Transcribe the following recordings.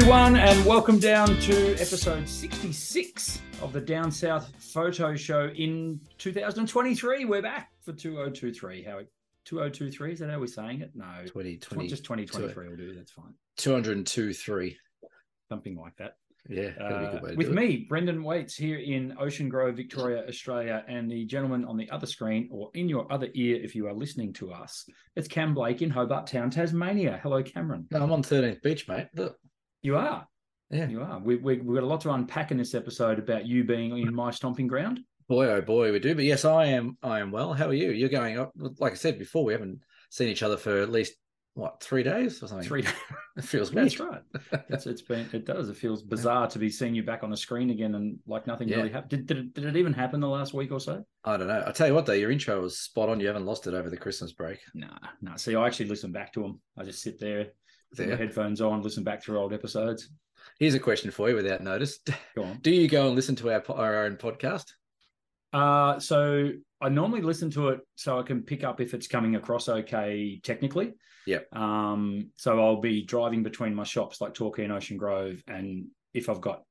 everyone, and welcome down to episode 66 of the Down South Photo Show in 2023. We're back for 2023. How 2023 is that how we're saying it? No, 2020, just 2023 will do. That's fine. 202 3. Something like that. Yeah, that'd be a Uh, good way to with me, Brendan Waites here in Ocean Grove, Victoria, Australia, and the gentleman on the other screen or in your other ear if you are listening to us. It's Cam Blake in Hobart Town, Tasmania. Hello, Cameron. No, I'm on 13th Beach, mate. Look, You are. yeah. You are. We, we, we've got a lot to unpack in this episode about you being in my stomping ground. Boy, oh boy, we do. But yes, I am. I am well. How are you? You're going up. Like I said before, we haven't seen each other for at least what three days or something. Three. Days. It feels weird. That's right. It's, it's been. It does. It feels bizarre to be seeing you back on the screen again and like nothing Yeah. really happened. Did, did, it, did it even happen the last week or so? I don't know. I tell you what, though, your intro was spot on. You haven't lost it over the Christmas break. Nah, nah. See, I actually listen back to them. I just sit there, There. headphones on, listen back through old episodes. Here's a question for you, without notice. Go on. Do you go and listen to our our own podcast? Uh, so I normally listen to it so I can pick up if it's coming across okay technically. Yep. Um, so I'll be driving between my shops like Torquay and Ocean Grove, and if I've got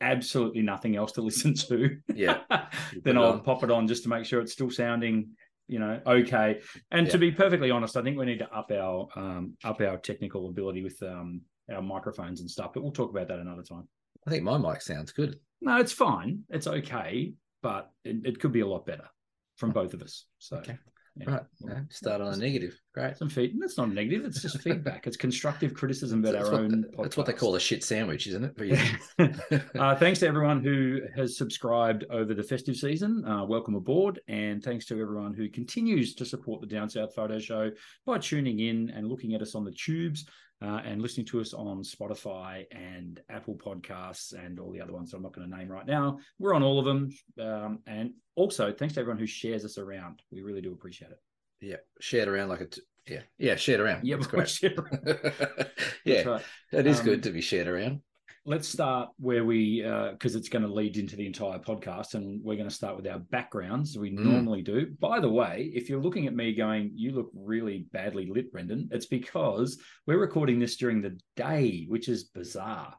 absolutely nothing else to listen to, Yeah. then I'll on. pop it on just to make sure it's still sounding, you know, okay. And to be perfectly honest, I think we need to up our um, up our technical ability with um, our microphones and stuff. But we'll talk about that another time. I think my mic sounds good. No, it's fine. It's okay, but it, it could be a lot better from both of us. So, Okay. yeah. Right. Well, Yeah, Start on a negative. Great. Some feed. That's not negative. It's just feedback. It's constructive criticism about That's our what, own. that's what they call a shit sandwich, isn't it? Yeah. uh, thanks to everyone who has subscribed over the festive season. Uh, welcome aboard. And thanks to everyone who continues to support the Down South Photo Show by tuning in and looking at us on the tubes uh, and listening to us on Spotify and Apple Podcasts and all the other ones that I'm not going to name right now. We're on all of them. Um, and also, thanks to everyone who shares us around. We really do appreciate it. Yeah, shared around like a t- yeah, yeah, shared around. Yeah, that's but we great. share around. yeah, right. it is Um, good to be shared around. let's start where we because it's going to lead into the entire podcast and we're going to start with our backgrounds we Mm. normally do by the way if you're looking at me going you look really badly lit brendan it's because we're recording this during the day which is bizarre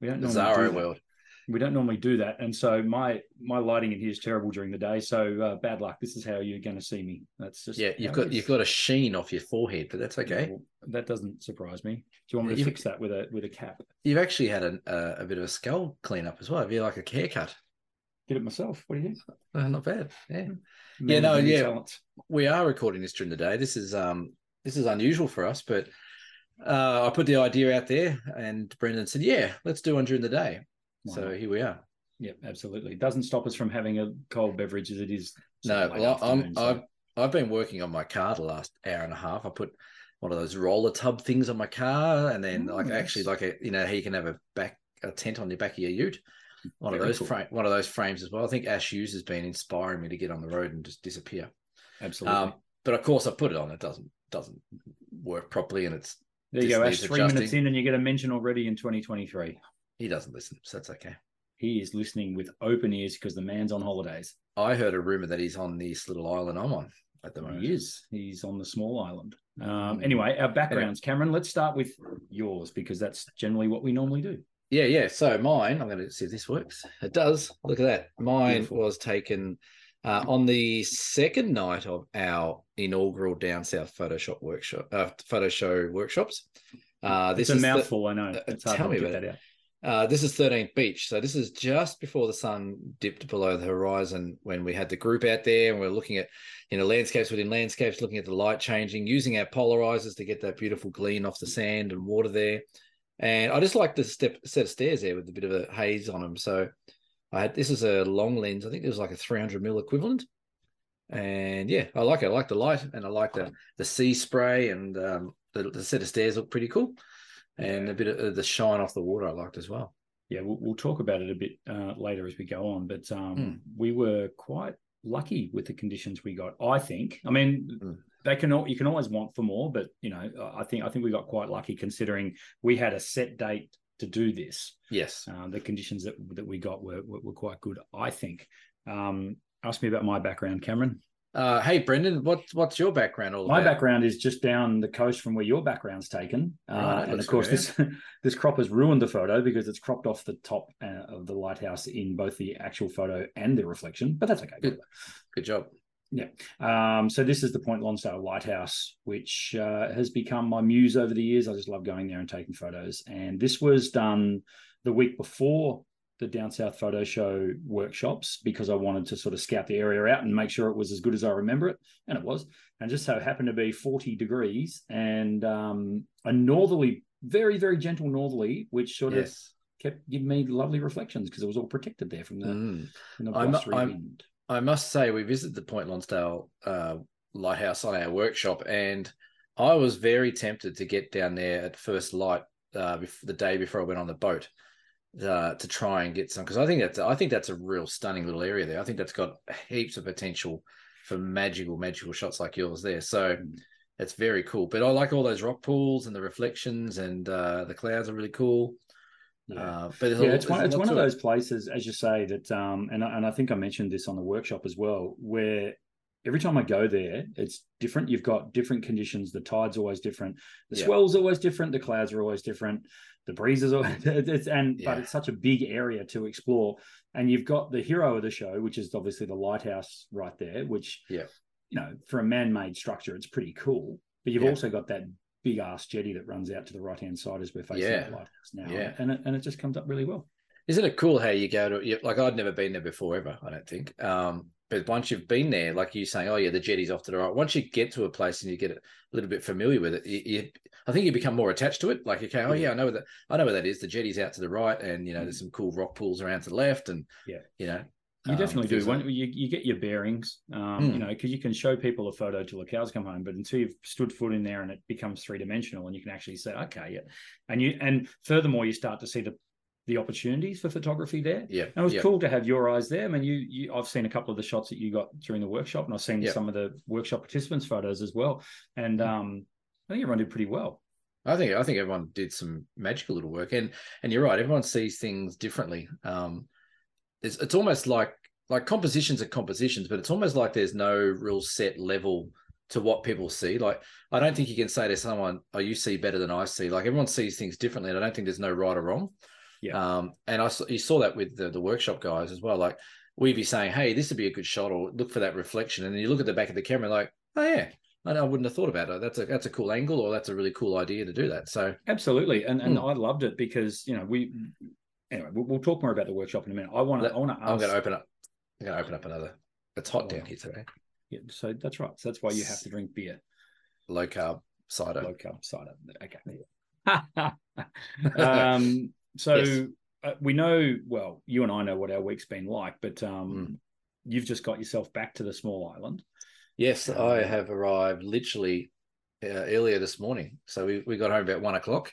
we don't Bizarro do world. We don't normally do that and so my my lighting in here is terrible during the day so uh, bad luck this is how you're going to see me that's just Yeah, you've got you've got a sheen off your forehead, but that's okay. Well, that doesn't surprise me do you want me to You- fix that with a with a cap You've actually had a, a, a bit of a skull cleanup as well. Have you like a haircut? did it myself what do you think Uh, not bad. Yeah, Man no, yeah. talents. we are recording this during the day. This is um this is unusual for us, but uh, I put the idea out there, and Brendan said, "Yeah, let's do one during the day." So here we are. Yeah, absolutely. It doesn't stop us from having a cold beverage as it is. No, sort of late well, I'm, so. I've, I've been working on my car the last hour and a half. I put one of those roller tub things on my car, and then like Oh, actually like a you know how you can have a back a tent on the back of your ute. One of those cool. frame, one of those frames as well. I think Ash Hughes has been inspiring me to get on the road and just disappear. absolutely. Um, but of course, I put it on. It doesn't doesn't work properly, and it's there you go. Ash, three adjusting. minutes in, and you get a mention already in 2023. He doesn't listen, so that's okay. He is listening with open ears because the man's on holidays. I heard a rumor that he's on this little island I'm on at the moment. He is. He's on the small island. Um, Mm. anyway, our backgrounds, Cameron. Let's start with yours because that's generally what we normally do. Yeah, yeah. So mine, I'm going to see if this works. It does. Look at that. Mine Beautiful. was taken uh, on the second night of our inaugural Down South Photoshop workshop, uh, photo show workshops. Uh, It's this a is the- mouthful, I know. uh, It's hard tell me about that out. Uh, this is 13th Beach. So this is just before the sun dipped below the horizon when we had the group out there and we are looking at, you know, landscapes within landscapes, looking at the light changing, using our polarizers to get that beautiful gleam off the sand and water there. And I just like the step set of stairs there with a bit of a haze on them. So I had this is a long lens. I think it was like a 300 mil equivalent. And yeah, I like it. I like the light and I like the the sea spray and um, the, the set of stairs look pretty cool. And a bit of the shine off the water I liked as well. Yeah, we'll, we'll talk about it a bit uh, later as we go on. But um, Hmm. we were quite lucky with the conditions we got. I think. I mean, Mm. they can. al- You can always want for more, but you know, I think I think we got quite lucky considering we had a set date to do this. Yes. Uh, the conditions that that we got were were, were quite good. I think. Um, ask me about my background, Cameron. Uh, hey, Brendan, what's what's your background all My about? background is just down the coast from where your background's taken, uh, Right, and of course good, this this crop has ruined the photo because it's cropped off the top uh, of the lighthouse in both the actual photo and the reflection. But that's okay. Good. Good job. Yeah. Um, so this is the Point Lonsdale Lighthouse, which uh, has become my muse over the years. I just love going there and taking photos. And this was done the week before the Down South Photo Show workshops because I wanted to sort of scout the area out and make sure it was as good as I remember it, and it was. And just so happened to be 40 degrees and um, a northerly, very very gentle northerly, which sort of kept giving me lovely reflections because it was all protected there from the, Mm. from the I'm- I'm- wind. I must say, we visited the Point Lonsdale uh, Lighthouse on our workshop, and I was very tempted to get down there at first light uh, the day before I went on the boat uh, to try and get some because I think that's I think that's a real stunning little area there. I think that's got heaps of potential for magical, magical shots like yours there. So Mm. it's very cool. But I like all those rock pools and the reflections, and uh, the clouds are really cool. Yeah. Uh, but yeah, it's one, it's one of it. those places, as you say, that um, and I- and I think I mentioned this on the workshop as well, where every time I go there, it's different. You've got different conditions. The tide's always different. The Yeah. swell's always different. The clouds are always different. The breezes always it's and Yeah. but it's such a big area to explore. And you've got the hero of the show, which is obviously the lighthouse right there, which Yeah. you know, for a man-made structure, it's pretty cool. But you've Yeah. also got that big ass jetty that runs out to the right hand side as we're facing Yeah. the lighthouse now. Yeah. And it, and it just comes up really well. Isn't it cool how you go to like I'd never been there before ever, I don't think. Um, but once you've been there, like you saying, oh yeah, the jetty's off to the right. Once you get to a place and you get a little bit familiar with it, you, you I think you become more attached to it. Like okay, oh yeah, I know where that I know where that is. The jetty's out to the right, and you know there's some cool rock pools around to the left, and Yeah. you know You um, definitely do. When you, you get your bearings, um, Hmm. you know, because you can show people a photo till the cows come home, but until you've stood foot in there and it becomes three dimensional, and you can actually say, okay, yeah, and you and furthermore, you start to see the the opportunities for photography there. yeah, And it was yeah. cool to have your eyes there. I mean, you, you, I've seen a couple of the shots that you got during the workshop, and I've seen Yeah. some of the workshop participants' photos as well. And um, I think everyone did pretty well. I think I think everyone did some magical little work, and and you're right. Everyone sees things differently. Um, it's it's almost like like compositions are compositions, but it's almost like there's no real set level to what people see. Like I don't think you can say to someone, "Oh, you see better than I see." Like everyone sees things differently, and I don't think there's no right or wrong. Yeah. Um, and I saw, you saw that with the the workshop guys as well. Like we'd be saying, "Hey, this would be a good shot," or look for that reflection, and then you look at the back of the camera, like, "Oh yeah." I, I wouldn't have thought about it. That's a that's a cool angle, or that's a really cool idea to do that. So Absolutely, and and Hmm. I loved it because you know we. Anyway, we'll, we'll talk more about the workshop in a minute. I want to. I want to I'm going to open up. I'm going to open up another. It's hot Oh. down here today. Yeah, so that's right. So that's why you have to drink beer. Low carb cider. low carb cider. Okay. um, so Yes. uh, we know, well, you and I know what our week's been like, but um, Mm. you've just got yourself back to the small island. Yes, I Um, have arrived literally uh, earlier this morning. So we, we got home about one o'clock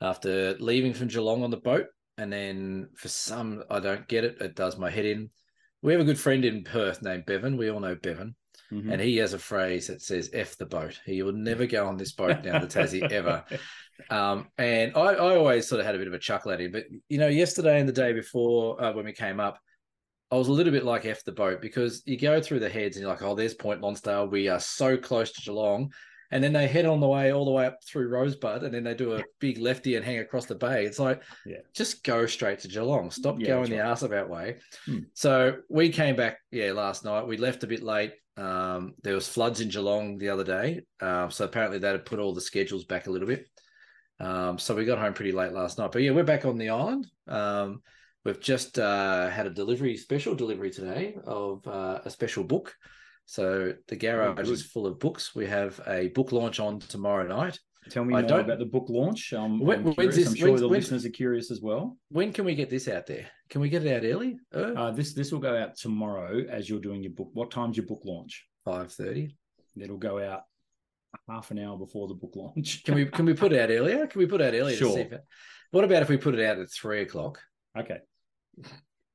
after leaving from Geelong on the boat. And then for some, I don't get it. It does my head in. We have a good friend in Perth named Bevan. We all know Bevan. Mhm. And he has a phrase that says F the boat. He will never go on this boat down the Tassie ever. Um, and I, I always sort of had a bit of a chuckle at him. But, you know, yesterday and the day before uh, when we came up, I was a little bit like F the boat because you go through the heads and you're like, oh, there's Point Lonsdale. We are so close to Geelong. And then they head on the way all the way up through Rosebud and then they do a big lefty and hang across the bay. It's like, Yeah. just go straight to Geelong. Stop Yeah, going that's the right. arse about way. Hmm. So we came back, yeah, last night. We left a bit late. Um, there was floods in Geelong the other day. Um, so apparently that had put all the schedules back a little bit. Um, so we got home pretty late last night. But yeah, we're back on the island. Um, we've just uh, had a delivery, special delivery today of uh, a special book. So the garage good. is full of books. We have a book launch on tomorrow night. Tell me I more about the book launch. Um, When- I'm, when's this- I'm sure when's- the when's- listeners are curious as well. When can we get this out there? Can we get it out early? Uh, Uh, this this will go out tomorrow as you're doing your book. What time's your book launch? Five thirty. It'll go out half an hour before the book launch. Can we can we put it out earlier? Can we put it out earlier? to see Sure. it- what about if we put it out at three o'clock? okay.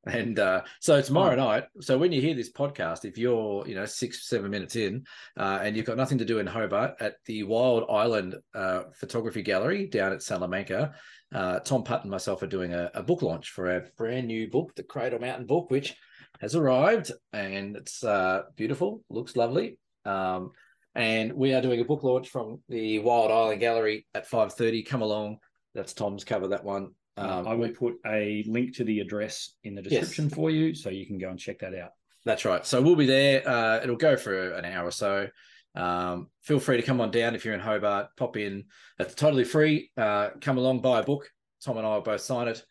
And uh, so tomorrow night. So when you hear this podcast, if you're you know six seven minutes in, uh, and you've got nothing to do in Hobart at the Wild Island uh, Photography Gallery down at Salamanca, uh, Tom Putt and myself are doing a, a book launch for our brand new book, the Cradle Mountain book, which has arrived, and it's uh, beautiful. Looks lovely. Um, and we are doing a book launch from the Wild Island Gallery at five thirty. Come along. That's Tom's cover. That one. Um, I will put a link to the address in the description yes. for you, so you can go and check that out. That's right. So we'll be there. Uh, it'll go for an hour or so. Um, feel free to come on down if you're in Hobart. Pop in. It's totally free. Uh, come along, buy a book. Tom and I will both sign it,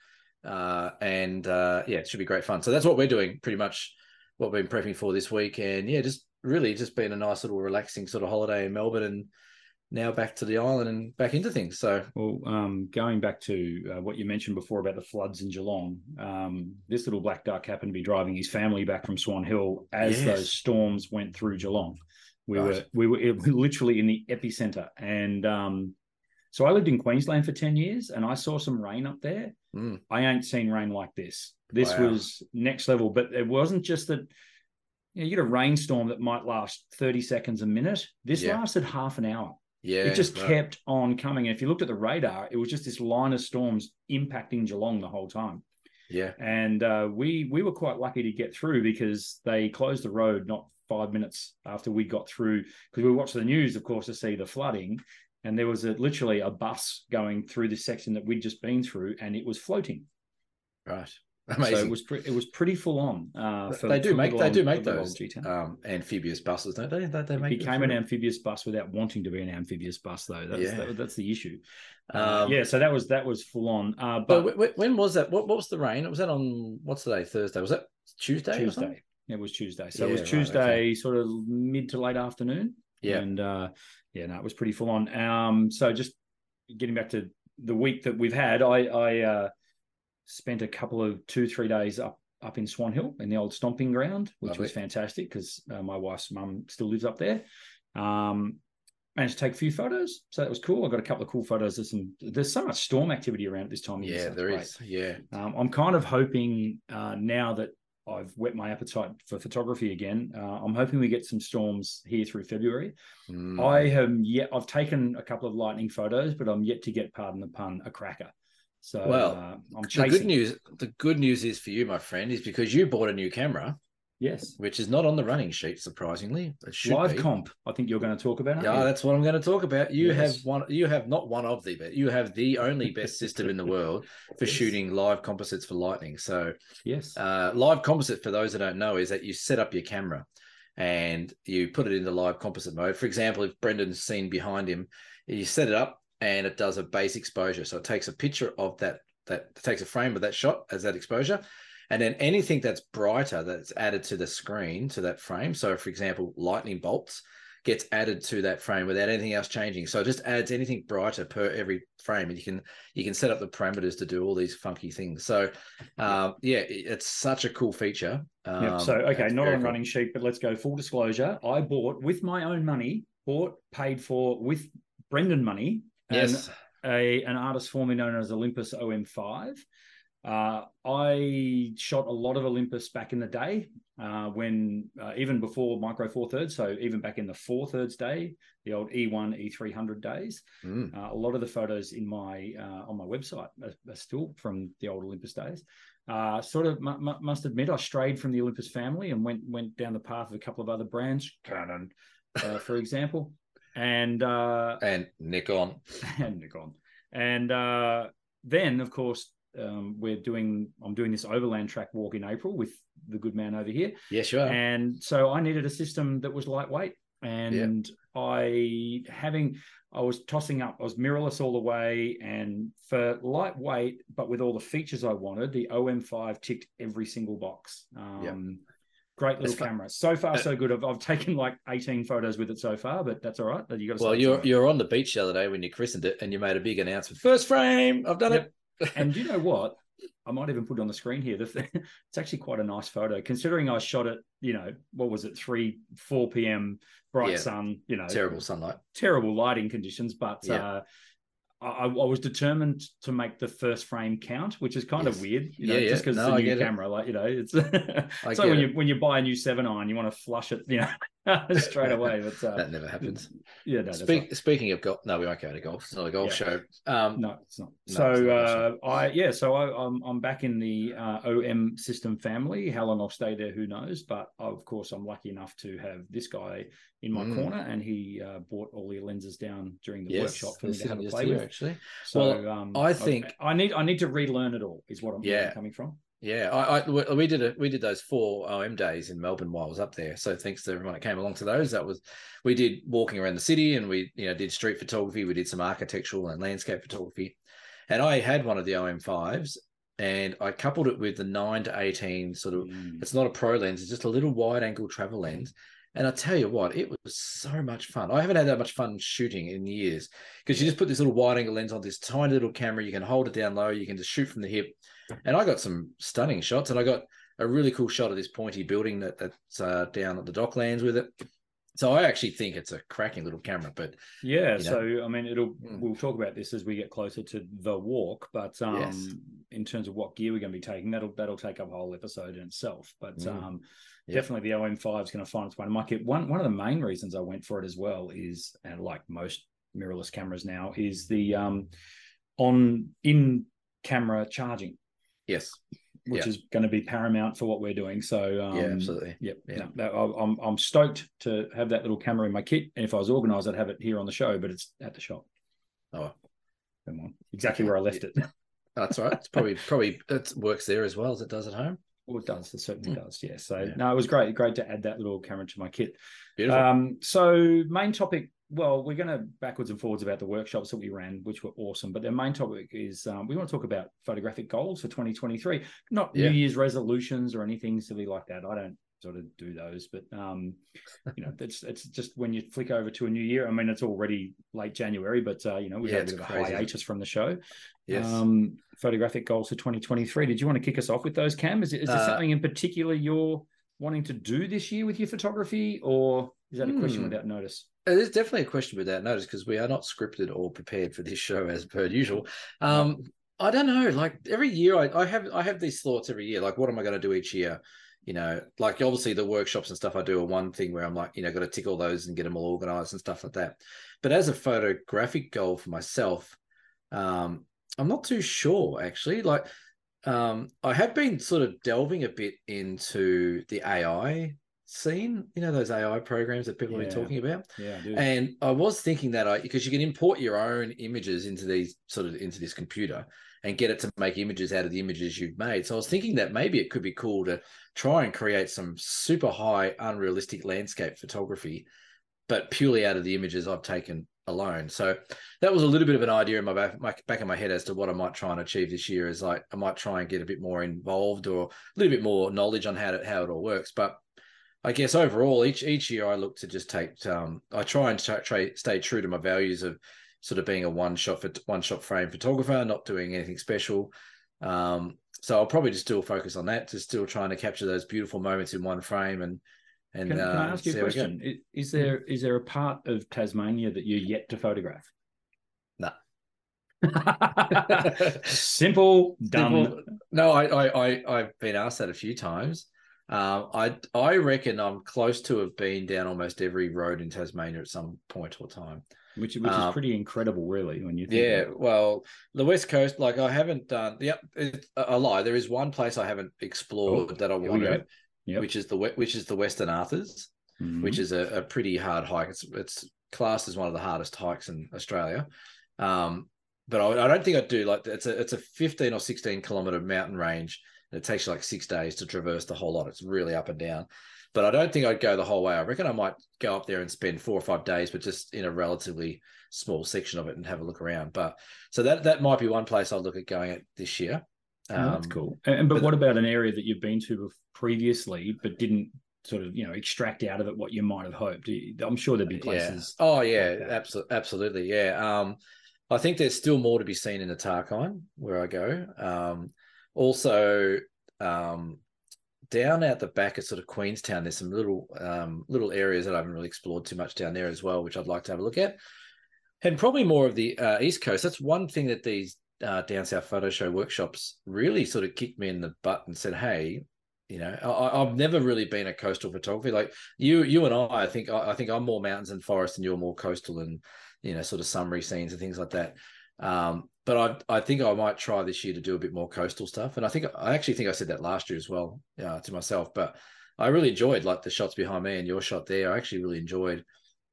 uh, and uh, yeah, it should be great fun. So that's what we're doing, pretty much what we've been prepping for this week, and yeah, just really just been a nice little relaxing sort of holiday in Melbourne, and now back to the island and back into things. So, well, um, going back to uh, what you mentioned before about the floods in Geelong, um, this little black duck happened to be driving his family back from Swan Hill as yes. those storms went through Geelong. We right. were we were literally in the epicenter, and um, so I lived in Queensland for ten years, and I saw some rain up there. Mm. I ain't seen rain like this. This wow. was next level, but it wasn't just that. You, know, you get a rainstorm that might last thirty seconds a minute. This yeah. lasted half an hour. Yeah, it just kept on coming. And if you looked at the radar, it was just this line of storms impacting Geelong the whole time. Yeah, and uh, we we were quite lucky to get through because they closed the road not five minutes after we got through because we watched the news, of course, to see the flooding. And there was a, literally a bus going through this section that we'd just been through, and it was floating. Right. Amazing. So it was pre- it was pretty full on. Uh, they do make they do make those um, amphibious buses, don't they? They, they make it became an amphibious bus without wanting to be an amphibious bus, though. That's, yeah. That, that's the issue. Uh, um, yeah, so that was that was full on. Uh, but, but when was that? What, what was the rain? Was that on what's the day? Thursday? Was that Tuesday? Tuesday. It was Tuesday. So yeah, it was Tuesday, right, okay. sort of mid to late afternoon. Yeah. And uh, yeah, no, it was pretty full on. Um, so just getting back to the week that we've had, I, I uh, spent a couple of two, three days up up in Swan Hill in the old stomping ground, which Lovely. was fantastic because uh, my wife's mum still lives up there. Um, managed to take a few photos, so that was cool. I got a couple of cool photos. There's some, there's so much storm activity around at this time. Yeah, there great. is. Yeah, um, I'm kind of hoping uh, now that I've whet my appetite for photography again. Uh, I'm hoping we get some storms here through February. Mm. I have yet. I've taken a couple of lightning photos, but I'm yet to get, pardon the pun, a cracker. So well, uh, I'm chasing. The good news. The good news is for you, my friend, is because you bought a new camera. Yes. Which is not on the running sheet, surprisingly. Live be. comp. I think you're going to talk about. Yeah, that's what I'm going to talk about. You yes. have one. You have not one of the, but you have the only best system in the world for yes. shooting live composites for lightning. So yes, uh, live composite for those that don't know is that you set up your camera and you put it into live composite mode. For example, if Brendan's seen behind him, you set it up and it does a base exposure. So it takes a picture of that that takes a frame of that shot as that exposure and then anything that's brighter that's added to the screen to that frame. So, for example, lightning bolts gets added to that frame without anything else changing. So it just adds anything brighter per every frame, and you can you can set up the parameters to do all these funky things. So, um, yeah, it's such a cool feature. Um, yep. So, okay, not on cool. running sheet, but let's go full disclosure. I bought with my own money, bought paid for with Brendan money. Yes. a an artist formerly known as Olympus OM5. Uh, I shot a lot of Olympus back in the day uh, when uh, even before Micro Four Thirds, so even back in the Four Thirds day, the old E1 E300 days. Mm. a lot of the photos in my uh, on my website are, are, still from the old Olympus days. Uh, sort of m- m- must admit, I strayed from the Olympus family and went went down the path of a couple of other brands, Canon, uh, for example, and uh, and Nikon and Nikon, and uh, then of course um, we're doing I'm doing this overland track walk in April with the good man over here. Yeah, sure. And so I needed a system that was lightweight. And I having I was tossing up, I was mirrorless all the way, and for lightweight, but with all the features I wanted, the OM5 ticked every single box. Um, Great little camera. So far, so good. I've, I've taken like 18 photos with it so far, but that's all right. You got well, you're you're on the beach the other day when you christened it, and you made a big announcement. First frame, I've done yep. it and you know what? I might even put it on the screen here. It's actually quite a nice photo, considering I shot it. You know, what was it? Three, four p.m. bright yeah. sun. You know, terrible sunlight, terrible lighting conditions. But yeah. uh, I, I, was determined to make the first frame count, which is kind yes. of weird. You know, yeah, just because no, it's a new camera. It. Like you know, it's so when it. you when you buy a new seven iron, you want to flush it. You know, straight away. But uh, that never happens. Yeah, no, Speak. Speaking of golf, no, we won't go to golf. It's not a golf Yeah. show. Um, No, it's not. No, so it's not, uh, I yeah, so I, I'm I'm back in the uh, OM system family. How long I'll stay there, who knows? But of course, I'm lucky enough to have this guy in my Mm. corner, and he uh, bought all the lenses down during the yes, workshop for me to have a play here, with. actually. So um, I think- I, need I need to relearn it all. Is what I'm I'm Yeah. coming from. Yeah, I, I we- did a we did those four OM days in Melbourne while I was up there. So thanks to everyone that came along to those. That was we did walking around the city and we you know did street photography. We did some architectural and landscape photography, and I had one of the OM fives and I coupled it with the nine to eighteen sort of. Mm. It's not a pro lens; it's just a little wide angle travel lens. And I tell you what, it was so much fun. I haven't had that much fun shooting in years because you just put this little wide angle lens on this tiny little camera. You can hold it down low. You can just shoot from the hip. And I got some stunning shots. And I got a really cool shot of this pointy building that, that's uh, down at the docklands with it. So I actually think it's a cracking little camera. But Yeah, you know? so I mean, it'll Mm. we'll talk about this as we get closer to the walk, but um, Yes. in terms of what gear we're going to be taking, that'll that'll take up a whole episode in itself. But Mm. um, Yeah. definitely the OM five is going to find its way to market. One one of the main reasons I went for it as well is, and like most mirrorless cameras now, is the um, on in camera charging, yes, which Yeah. is going to be paramount for what we're doing. So um, yeah, absolutely. Yep. Yeah. No, I'm I'm stoked to have that little camera in my kit. And if I was organised, I'd have it here on the show, but it's at the shop. Oh, Come on, exactly where I left it. that's right. It's probably probably it works there as well as it does at home. Well, it does. It certainly Mm. does. Yeah. So Yeah. no, it was great. Great to add that little camera to my kit. Beautiful. Um, so main topic. Well, we're going to backwards and forwards about the workshops that we ran, which were awesome. But the main topic is um, we want to talk about photographic goals for 2023, not Yeah. New Year's resolutions or anything silly like that. I don't sort of do those, but um, you know, it's it's just when you flick over to a new year. I mean, it's already late January, but uh, you know, we Yeah, had a bit of a crazy, isn't it? hiatus from the show. yes. Um, photographic goals for 2023. Did you want to kick us off with those, Cam? Is, is there Uh, something in particular you're wanting to do this year with your photography, or is that a question Hmm. without notice? It is definitely a question without notice because we are not scripted or prepared for this show as per usual. Um, I don't know. Like every year, I, I have I have these thoughts every year. Like, what am I going to do each year? You know, like obviously the workshops and stuff I do are one thing where I'm like, you know, got to tick all those and get them all organized and stuff like that. But as a photographic goal for myself, um, I'm not too sure actually. Like, um, I have been sort of delving a bit into the AI scene. You know, those AI programs that people have Yeah. been talking about. Yeah, I. And I was thinking that I because you can import your own images into these sort of into this computer and get it to make images out of the images you've made. So I was thinking that maybe it could be cool to try and create some super high unrealistic landscape photography, but purely out of the images I've taken alone. So that was a little bit of an idea in my back, my back of my head as to what I might try and achieve this year. Is like I might try and get a bit more involved or a little bit more knowledge on how to, how it all works, but. I guess overall, each each year I look to just take. Um, I try and stay true to my values of sort of being a one shot for one shot frame photographer, not doing anything special. Um, so I'll probably just still focus on that, just still trying to capture those beautiful moments in one frame. And and can, can I uh, ask you a how we go. question? I- Is there is there a part of Tasmania that you're yet to photograph? No. Simple, done. Simple. No, I, I I I've been asked that a few times. Um, I I reckon I'm close to have been down almost every road in Tasmania at some point or time. Which which Um, is pretty incredible, really, when you think. Yeah, well, the west coast, like I haven't done. Yep, it's a lie. There is one place I haven't explored Oh, that I want to, Yep. which is the which is the Western Arthurs, Mhm. which is a, a pretty hard hike. It's it's classed as one of the hardest hikes in Australia. Um, but I, I don't think I'd do like it's a it's a 15 or 16 kilometer mountain range. It takes you like six days to traverse the whole lot. It's really up and down. But I don't think I'd go the whole way. I reckon I might go up there and spend four or five days, but just in a relatively small section of it and have a look around. But so that that might be one place I'll look at going at this year. Oh, that's Um, cool. And, and- but, but- what about an area that you've been to previously, but didn't sort of you know extract out of it what you might have hoped? I'm sure there'd be places. Yeah. Oh yeah, like absolutely, absolutely. Yeah. Um, I think there's still more to be seen in the Tarkine where I go. Um, also, um, down at the back of sort of Queenstown, there's some little um, little areas that I haven't really explored too much down there as well, which I'd like to have a look at. And probably more of the uh, East Coast. That's one thing that these uh, down south photo show workshops really sort of kicked me in the butt and said, "Hey, you know, I, have never really been a coastal photographer. Like you, you and I, I think I, I think I'm more mountains and forest, and you're more coastal and you know, sort of summary scenes and things like that. Um, but I I think I might try this year to do a bit more coastal stuff. And I think I actually think I said that last year as well uh, to myself. But I really enjoyed like the shots behind me and your shot there. I actually really enjoyed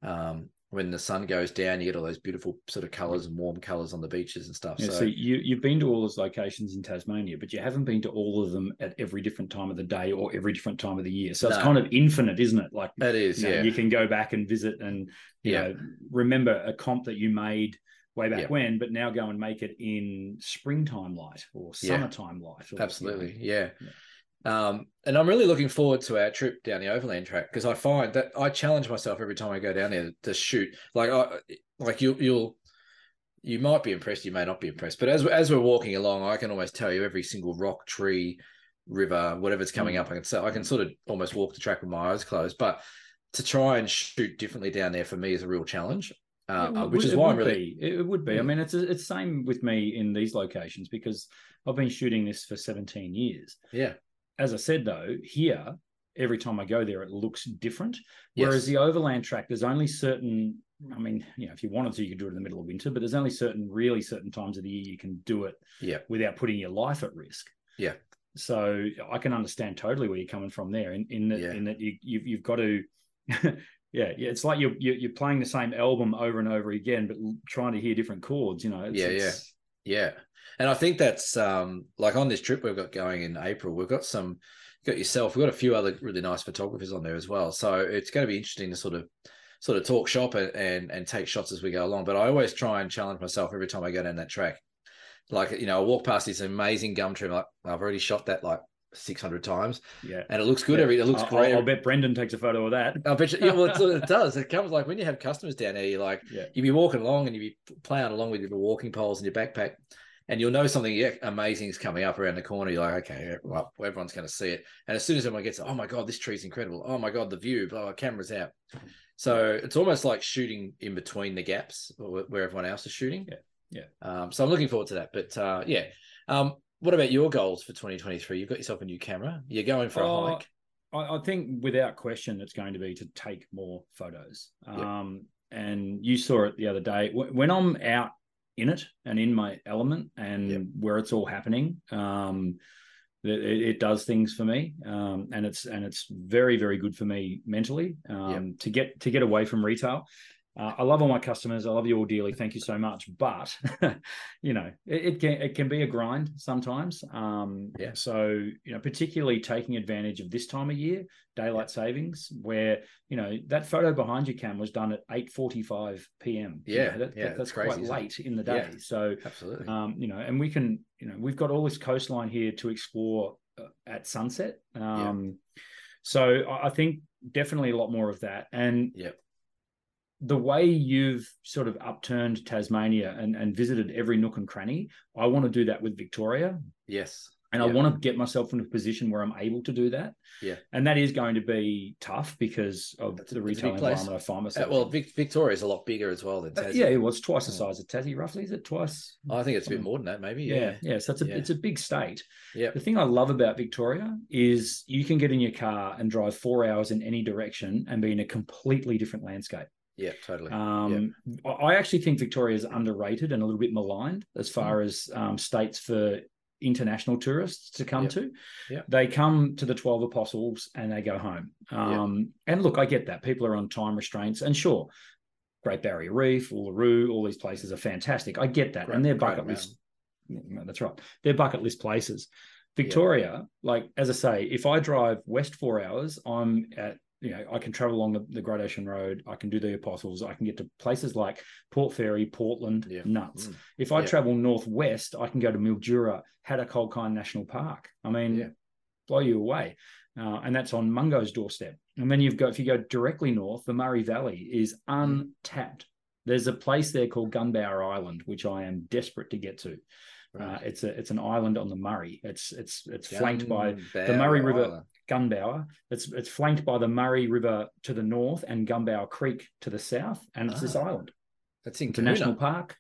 um, when the sun goes down, you get all those beautiful sort of colours and warm colours on the beaches and stuff. Yeah, so, so you you've been to all those locations in Tasmania, but you haven't been to all of them at every different time of the day or every different time of the year. So no. it's kind of infinite, isn't it? Like that is. You know, yeah, you can go back and visit and you yeah. know remember a comp that you made way back yeah. when, but now go and make it in springtime light or summertime light. Or, Absolutely, you know. yeah. Um, and I'm really looking forward to our trip down the overland track because I find that I challenge myself every time I go down there to shoot. Like I, like you, you'll, you might be impressed, you may not be impressed, but as as we're walking along, I can almost tell you every single rock, tree, river, whatever's coming mm. up. I can so I can sort of almost walk the track with my eyes closed. But to try and shoot differently down there for me is a real challenge. Uh, would, which is why I'm really. Be. It would be. Mm. I mean, it's it's same with me in these locations because I've been shooting this for 17 years. Yeah as I said though, here every time I go there, it looks different. Yes. Whereas the overland track, there's only certain. I mean, you know, if you wanted to, you could do it in the middle of winter, but there's only certain, really certain times of the year you can do it yeah. without putting your life at risk. Yeah. So I can understand totally where you're coming from there. In, in that, yeah. in that you, you've you've got to. yeah, yeah, it's like you're you're playing the same album over and over again, but trying to hear different chords. You know. It's, yeah, it's, yeah, yeah. And I think that's um, like on this trip we've got going in April, we've got some, got yourself, we've got a few other really nice photographers on there as well. So it's going to be interesting to sort of sort of talk shop and, and, and take shots as we go along. But I always try and challenge myself every time I go down that track. Like, you know, I walk past this amazing gum tree. Like, I've already shot that like 600 times. Yeah. And it looks good. Yeah. Every, it looks I'll, great. I'll, bet Brendan takes a photo of that. I bet you, yeah, well, it does. It comes like when you have customers down there, you're like, yeah. you'd be walking along and you'd be playing along with your walking poles and your backpack and you'll know something amazing is coming up around the corner. You're like, okay, well, everyone's going to see it. And as soon as everyone gets, oh my god, this tree's incredible. Oh my god, the view. Blah, camera's out. So it's almost like shooting in between the gaps where everyone else is shooting. Yeah, yeah. Um, so I'm looking forward to that. But uh, yeah, um, what about your goals for 2023? You've got yourself a new camera. You're going for a uh, hike. I, I, think without question, it's going to be to take more photos. Um, And you saw it the other day. When I'm out in it and in my element and yep. where it's all happening. Um, it, it, does things for me, um, and it's and it's very very good for me mentally um, yep. to get to get away from retail. Uh, I love all my customers. I love you all dearly. Thank you so much. But you know, it, it, can it can be a grind sometimes. Um, yeah. So you know, particularly taking advantage of this time of year, daylight savings, where you know that photo behind you, Cam, was done at eight forty five p.m. Yeah, you know, that, yeah, that, that's crazy, quite late in the day. Yeah, so absolutely, um, you know, and we can, you know, we've got all this coastline here to explore uh, at sunset. Um, yeah. So I think definitely a lot more of that, and yeah the way you've sort of upturned Tasmania and, and visited every nook and cranny, I want to do that with Victoria. Yes. And yeah. I want to get myself in a position where I'm able to do that. Yeah. And that is going to be tough because of That's the retail environment I find myself. Uh, well, Vic- Victoria is a lot bigger as well than uh, Tassie. Uh, yeah, it was twice the size of Tassie, roughly. Is it twice? I think it's a bit more than that, maybe. Yeah. Yeah. yeah. So it's a, yeah. it's a big state. Yeah. The thing I love about Victoria is you can get in your car and drive four hours in any direction and be in a completely different landscape. Yeah, totally. Um, yeah. I actually think Victoria is underrated and a little bit maligned as far mm. as um, states for international tourists to come yep. to. Yep. They come to the 12 apostles and they go home. Um, yep. And look, I get that. People are on time restraints. And sure, Great Barrier Reef, Uluru, all these places are fantastic. I get that. Great, and they're bucket list. That's right. They're bucket list places. Victoria, like as I say, if I drive west four hours, I'm at you know, I can travel along the, the, Great Ocean Road. I can do the Apostles. I can get to places like Port Fairy, Portland, yeah. nuts. Mm. If I yeah. travel northwest, I can go to Mildura, Hattah-Kulkyne National Park. I mean, yeah. blow you away. Uh, and that's on Mungo's doorstep. And then you've got, if you go directly north, the Murray Valley is mm. untapped. There's a place there called Gunbower Island, which I am desperate to get to. Right. Uh, it's a it's an island on the Murray. It's it's it's flanked by the Murray River. Island. Gunbower. It's it's flanked by the Murray River to the north and Gunbower Creek to the south, and it's this ah. island. That's in it's a national park.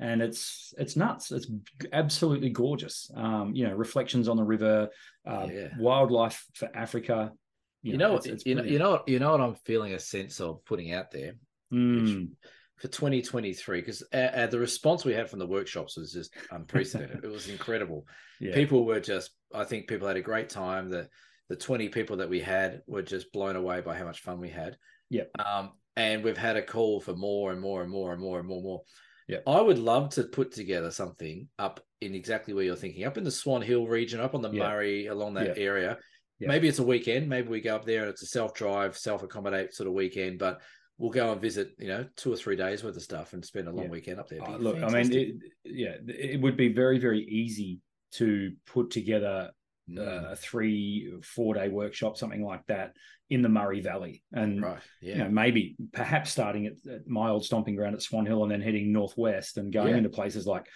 and it's it's nuts. It's absolutely gorgeous. Um, you know, reflections on the river, uh, Yeah. wildlife for Africa. You, know, it's- it's you know, you know, what- you know what I'm feeling a sense of putting out there Mm, for 2023 because uh, uh, the response we had from the workshops was just unprecedented. it was incredible. yeah, People were just, I think, people had a great time. The the 20 people that we had were just blown away by how much fun we had. Yep. Um, and we've had a call for more and more and more and more and more and more. Yeah. I would love to put together something up in exactly where you're thinking, up in the Swan Hill region, up on the Yeah. Murray, along that Yeah. area. Yeah. Maybe it's a weekend. Maybe we go up there and it's a self drive, self accommodate sort of weekend, but we'll go and visit, you know, two or three days worth of stuff and spend a long Yeah. weekend up there. Be look, I mean, it, yeah, it would be very, very easy to put together Mm, a three, four day workshop, something like that, in the Murray Valley, and right. Yeah. you know, maybe perhaps starting at, at my old stomping ground at Swan Hill and then heading northwest and going Yeah. into places like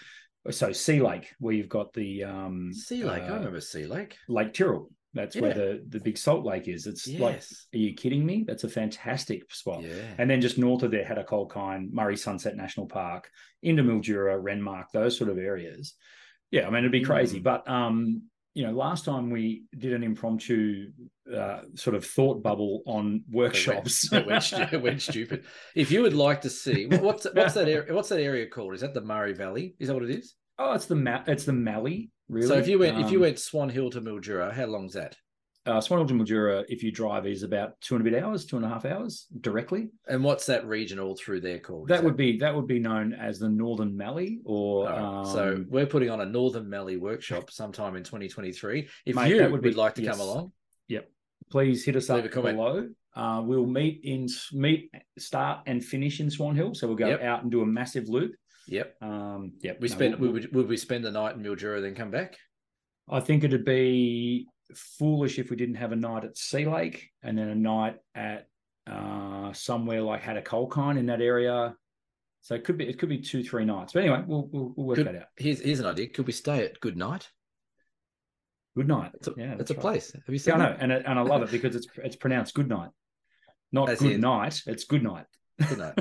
so Sea Lake, where you've got the um, sea Lake. I uh, remember Sea Lake. Lake Tyrrell. That's where the the big salt lake is. It's like, are you kidding me? That's a fantastic spot. yeah. And then just north of there, Hattah-Kulkyne, Murray Sunset National Park, into Mildura, Renmark, those sort of areas. Yeah, I mean it'd be crazy. Mm. But um, you know, last time we did an impromptu uh, sort of thought bubble on workshops. It went, it went stupid. If you would like to see what's what's that area? What's that area called? Is that the Murray Valley? Is that what it is? oh, it's the Ma- it's the Mallee, really. So if you went if you Um, went Swan Hill to Mildura, how long's that? Uh, Swan Hill to Mildura, if you drive, is about two and a bit hours, two and a half hours directly. And what's that region all through there called? Is That would be that would be known as the Northern Mallee, or um, so we're putting on a Northern Mallee workshop sometime in 2023. If Mate, you that would, would be- like to yes. come along, yep, please hit us Leave up below. Uh, we'll meet in meet start and finish in Swan Hill, so we'll go Yep. out and do a massive loop. yep. Um, yep, We no, spend we'll- we would would we spend the night in Mildura then come back? I think it'd be foolish if we didn't have a night at Sea Lake and then a night at uh, somewhere like Hattah-Kulkyne in that area. So it could be it could be two three nights. But anyway, we'll we'll, we'll work Good. that out. Here's here's an idea. Could we stay at Good Night? Good night. It's a, yeah, it's that's a right. place. Have you Yeah, seen I know, and and I love it because it's it's pronounced good night, not As good in- night. It's good night. Good night.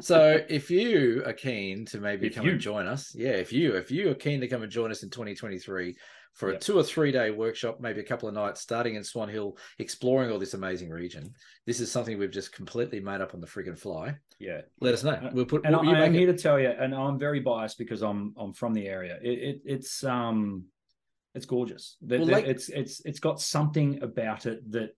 so if you are keen to maybe If come you- and join us, yeah, if you if you are keen to come and join us in 2023 for a Yep. two or three day workshop, maybe a couple of nights, starting in Swan Hill, exploring all this amazing region. This is something we've just completely made up on the friggin' fly. Yeah, Let us know. We'll put. and we'll- I'm here it- to tell you, and I'm very biased because I'm I'm from the area. It, it it's um it's gorgeous. The- Well, the- it's it's it's got something about it that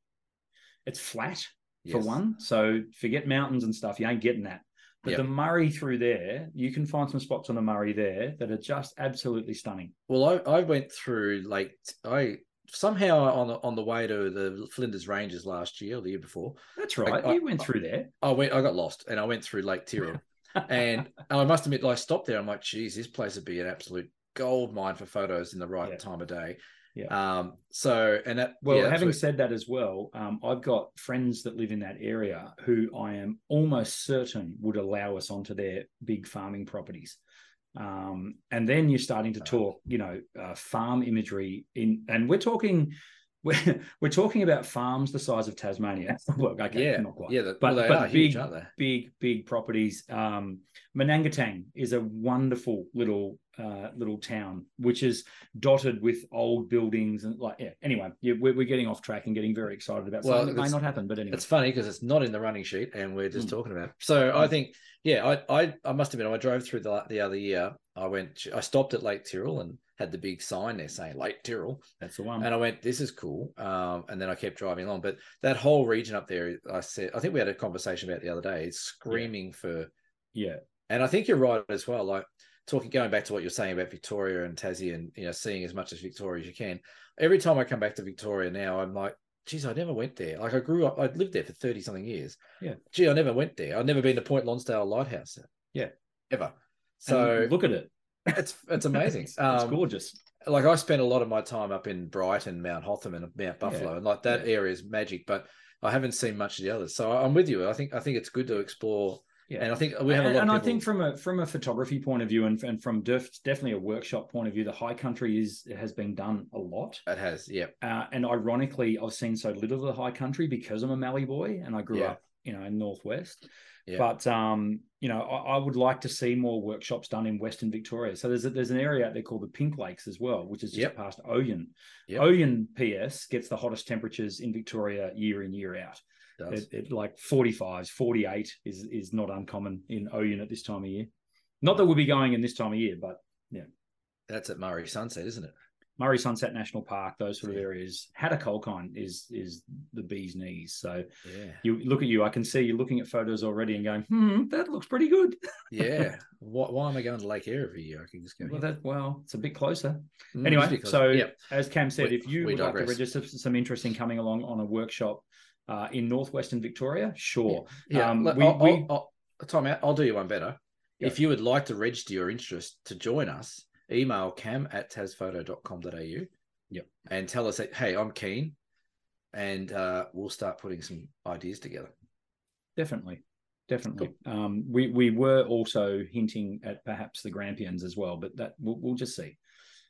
it's flat for one. So forget mountains and stuff. You ain't getting that. But Yep. the Murray through there, you can find some spots on the Murray there that are just absolutely stunning. Well, I, I went through like I somehow on the on the way to the Flinders Ranges last year or the year before, That's right. I- you went through there. I went I got lost and I went through Lake Tyrrell. and I must admit, I stopped there. I'm like, geez, this place would be an absolute gold mine for photos in the right Yeah. time of day. Yeah. Um. So, and that. Well, yeah, having said that as well, um, I've got friends that live in that area who I am almost certain would allow us onto their big farming properties. Um, and then you're starting to talk, you know, uh, farm imagery in, and we're talking, we're, we're talking about farms the size of Tasmania. Look, okay, yeah, not quite, yeah, the, but well, they but are big, huge, aren't they? big, big properties. Um, Manangatang is a wonderful little uh, little town, which is dotted with old buildings and like yeah. Anyway, yeah, we're, we're getting off track and getting very excited about Well, something that may not happen. But anyway, It's funny because it's not in the running sheet, and we're just Mm. talking about. It. So I Mm. think, yeah, I, I, I must admit, I drove through the the other year. I went, I stopped at Lake Tyrrell and had the big sign there saying Lake Tyrrell, that's the one. and I went, this is cool. Um, and then I kept driving along, but that whole region up there, I said, I think we had a conversation about the other day. It's screaming for yeah, And I think you're right as well. Like talking, going back to what you're saying about Victoria and Tassie, and you know, seeing as much as Victoria as you can. Every time I come back to Victoria now, I'm like, geez, I never went there. Like I grew up, I lived there for thirty something years. Yeah. Gee, I never went there. I've never been to Point Lonsdale Lighthouse. Yeah. Ever. so So look at it. It's it's amazing. It's, it's Um, gorgeous. like I spent a lot of my time up in Brighton, Mount Hotham, and Mount Buffalo, and like that Yeah. area is magic. But I haven't seen much of the others. So I'm with you. I think I think it's good to explore. Yeah. And I think we have a lot. and I think from a from a photography point of view, and, and from def, definitely a workshop point of view, the high country is has been done a lot. it has. Yeah. Uh, and ironically, I've seen so little of the high country because I'm a Mallee boy and I grew Yeah. up you know, in Northwest. Yeah. But um, you know, I, I, would like to see more workshops done in Western Victoria. So there's a, there's an area out there called the Pink Lakes as well, which is just Yep. past Oyen. Yep. Oyen PS gets the hottest temperatures in Victoria year in year out. It, it, like 45s, 48 is is not uncommon in Oyen at this time of year. Not that we'll be going in this time of year, but yeah. That's at Murray Sunset, isn't it? Murray Sunset National Park, those sort of Yeah. areas. Hattah-Kulkyne is is the bee's knees. So Yeah. you look at you, I can see you looking at photos already and going, hmm, that looks pretty good. Yeah. why, why am I going to Lake Eyre every year? I can just go. Well, here. that well, it's a bit closer. Mm, Anyway, so yeah. as Cam said, We- if you would like to register some interest in coming along on a workshop uh, in northwestern Victoria, sure. Yeah, Um, look, we- I'll, we- I'll, I'll, Tom, out. I'll do you one better. Yeah. If you would like to register your interest to join us, email cam at tasphoto.com.au. Yep. And tell us, that, hey, I'm keen. And uh, we'll start putting some ideas together. Definitely. Definitely. Um, we we were also hinting at perhaps the Grampians as well, but that we'll, we'll just see.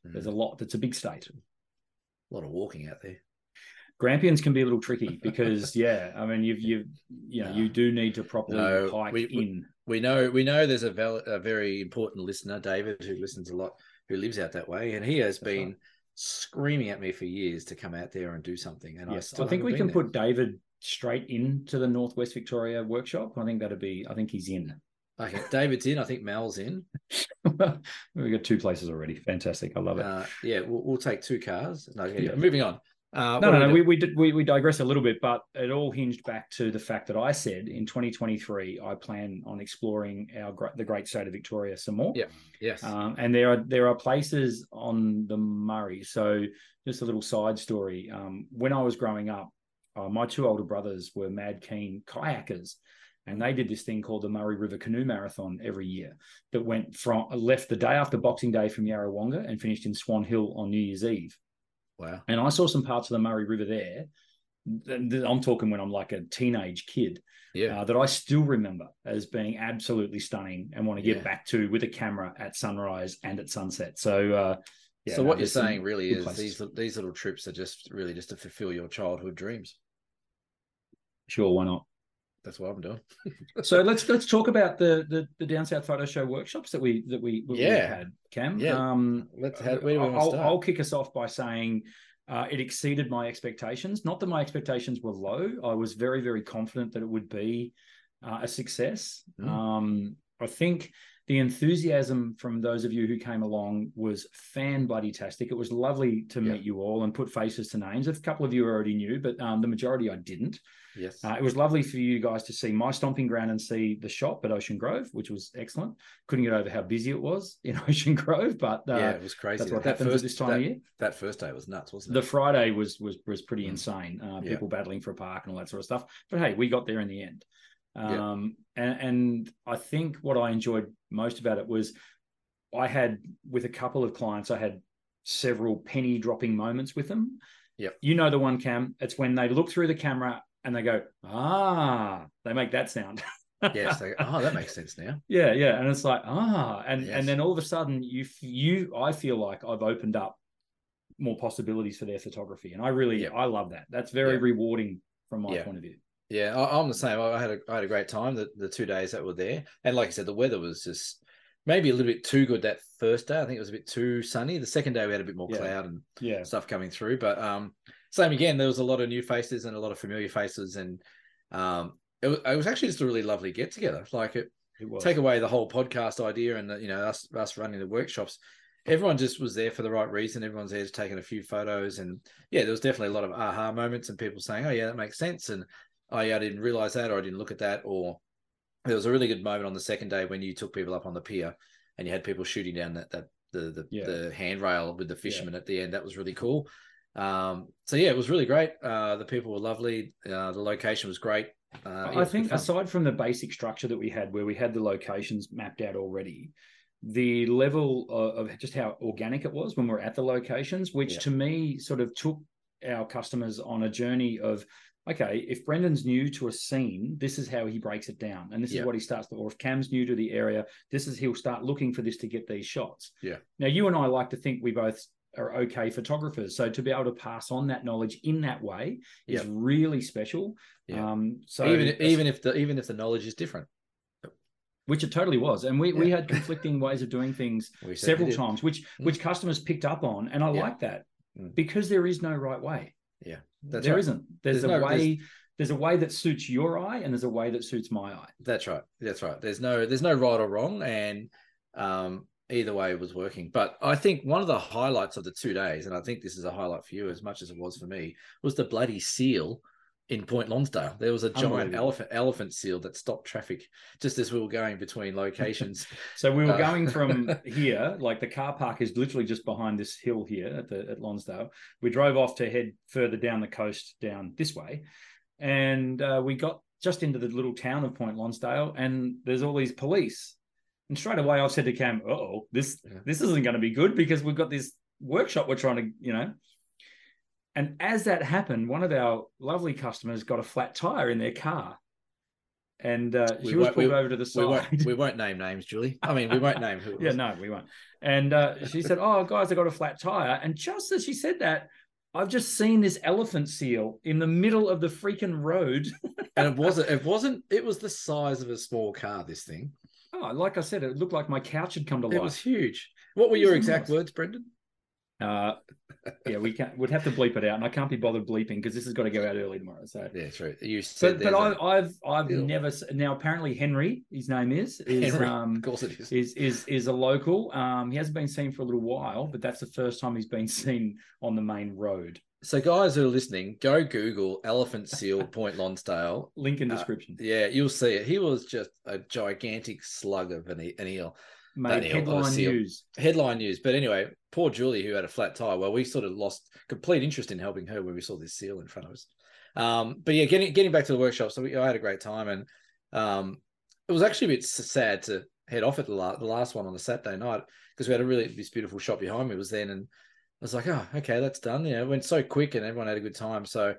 There's a lot. It's a big state. A lot of walking out there. Grampians can be a little tricky because yeah, I mean you've you you know No. you do need to properly No, hike we- we- in. We know we know there's a, val- a very important listener, David, who listens a lot, who lives out that way, and he has That's been right. screaming at me for years to come out there and do something. And I Yes, still I think we can there. put David straight into the Northwest Victoria workshop. I think that'd be. I think he's in. Okay, David's in. I think Mel's in. we've got two places already. Fantastic. I love it. Uh, yeah, we'll, we'll take two cars. No, yeah, Yeah. moving on. Uh, no, no, no. we We did, we we digress a little bit, but it all hinged back to the fact that I said in 2023 I plan on exploring our the great state of Victoria some more. Yeah. yes. Um, and there are there are places on the Murray. So just a little side story. Um, when I was growing up, uh, my two older brothers were mad keen kayakers, and they did this thing called the Murray River Canoe Marathon every year. That went from left the day after Boxing Day from Yarrawonga and finished in Swan Hill on New Year's Eve. Wow. And I saw some parts of the Murray River there. I'm talking when I'm like a teenage kid Yeah. uh, that I still remember as being absolutely stunning and want to get Yeah. back to with a camera at sunrise and at sunset. So, uh, yeah, so what you're saying really is places. these these little trips are just really just to fulfill your childhood dreams. Sure, why not? That's what I'm doing. So let's let's talk about the the, the Down South Photo Show workshops that we that we, we Yeah. had, Cam. Yeah. Um, Let's how, where do we want to I'll, start? I'll kick us off by saying uh, it exceeded my expectations. Not that my expectations were low. I was very, very confident that it would be uh, a success. Mm. Um, I think the enthusiasm from those of you who came along was fan bloody tastic. It was lovely to Yeah. meet you all and put faces to names. A couple of you already knew, but um, the majority I didn't. Yes. Uh, it was lovely for you guys to see my stomping ground and see the shop at Ocean Grove, which was excellent. Couldn't get over how busy it was in Ocean Grove, but uh, yeah, it was crazy. that's what That happens at first- this time that, of year. That first day was nuts, wasn't it? The? Friday was was was pretty Mm. insane. Uh, Yeah. people battling for a park and all that sort of stuff. But hey, we got there in the end. Yeah. Um, and, and I think what I enjoyed most about it was I had with a couple of clients, I had several penny dropping moments with them. Yeah, You know the one cam. It's when they look through the camera and they go, ah, they make that sound. yes. They, oh, that makes sense now. Yeah, yeah, and it's like ah, and Yes. and then all of a sudden you you I feel like I've opened up more possibilities for their photography, and I really. I love that. That's very Yeah. rewarding from my Yeah. point of view. Yeah, I, I'm the same. I had a I had a great time the, the two days that were there, and like I said, the weather was just maybe a little bit too good that first day. I think it was a bit too sunny. The second day we had a bit more cloud and Yeah, stuff coming through, but um, same again. There was a lot of new faces and a lot of familiar faces, and um, it was, it was actually just a really lovely get together. Like it, it take away the whole podcast idea and the, you know us us running the workshops. Everyone just was there for the right reason. Everyone's there just taking a few photos, and yeah, there was definitely a lot of aha moments and people saying, "Oh yeah, that makes sense," and "Oh yeah, I didn't realize that," or "I didn't look at that," or there was a really good moment on the second day when you took people up on the pier and you had people shooting down that that the the, Yeah. the handrail with the fishermen at the end. That was really cool. Um, so yeah, it was really great. Uh, the people were lovely. Uh, the location was great. Uh, I think aside from the basic structure that we had, where we had the locations mapped out already, the level of, of just how organic it was when we are at the locations, which Yeah. to me sort of took our customers on a journey of, okay, if Brendan's new to a scene, this is how he breaks it down, and this Yeah. is what he starts to, or if Cam's new to the area, this is he'll start looking for this to get these shots. Yeah. Now you and I like to think we both are okay photographers, so to be able to pass on that knowledge in that way is Yeah. really special. Yeah. Um, so even even if the even if the knowledge is different, which it totally was, and we we had conflicting ways of doing things several times, which Mm. which customers picked up on, and I Yeah. like that Mm. because there is no right way. Yeah, that's There right. not There's, There's a no- way. There's, a way that suits your eye, and there's a way that suits my eye. That's right. That's right. There's no there's no right or wrong, and um, either way was working. But I think one of the highlights of the two days, and I think this is a highlight for you as much as it was for me, was the bloody seal in Point Lonsdale. There was a giant elephant elephant seal that stopped traffic just as we were going between locations. So we were Uh, going from here, like the car park is literally just behind this hill here at the at Lonsdale. We drove off to head further down the coast, down this way, and uh, we got just into the little town of Point Lonsdale, and there's all these police. And straight away, I said to Cam, "Oh, this Yeah. this isn't going to be good because we've got this workshop we're trying to, you know." And as that happened, one of our lovely customers got a flat tire in their car, and uh, We she was pulled we- over to the we side. won't we won't name names, Julie. I mean, we won't name who. It Yeah, no, we won't. And uh, she said, "Oh, guys, I got a flat tire." And just as she said that, I've just seen this elephant seal in the middle of the freaking road. and it wasn't. It wasn't. It was the size of a small car. This thing. Oh, like I said, it looked like my couch had come to life. It was huge. What were your exact enormous. words, Brendan? Uh, yeah, we can't. We'd have to bleep it out, and I can't be bothered bleeping because this has got to go out early tomorrow. So. Yeah, true. You said. But, but I, I've I've deal. never now apparently Henry his name is is Henry, um of course it is. is is is a local um he hasn't been seen for a little while but that's the first time he's been seen on the main road So, guys who are listening, go Google elephant seal Point Lonsdale. link in Uh, description Yeah, you'll see it. He was just a gigantic slug of an, an eel. made eel, headline news Headline news. But anyway, poor Julie, who had a flat tire. Well, we sort of lost complete interest in helping her when we saw this seal in front of us. Um, but yeah, getting getting back to the workshop. So we, I had a great time, and um, it was actually a bit sad to head off at the, la- the last one on the Saturday night because we had a really this beautiful shop behind me was then, and was like, oh, okay, that's done. You know, it went so quick, and everyone had a good time. So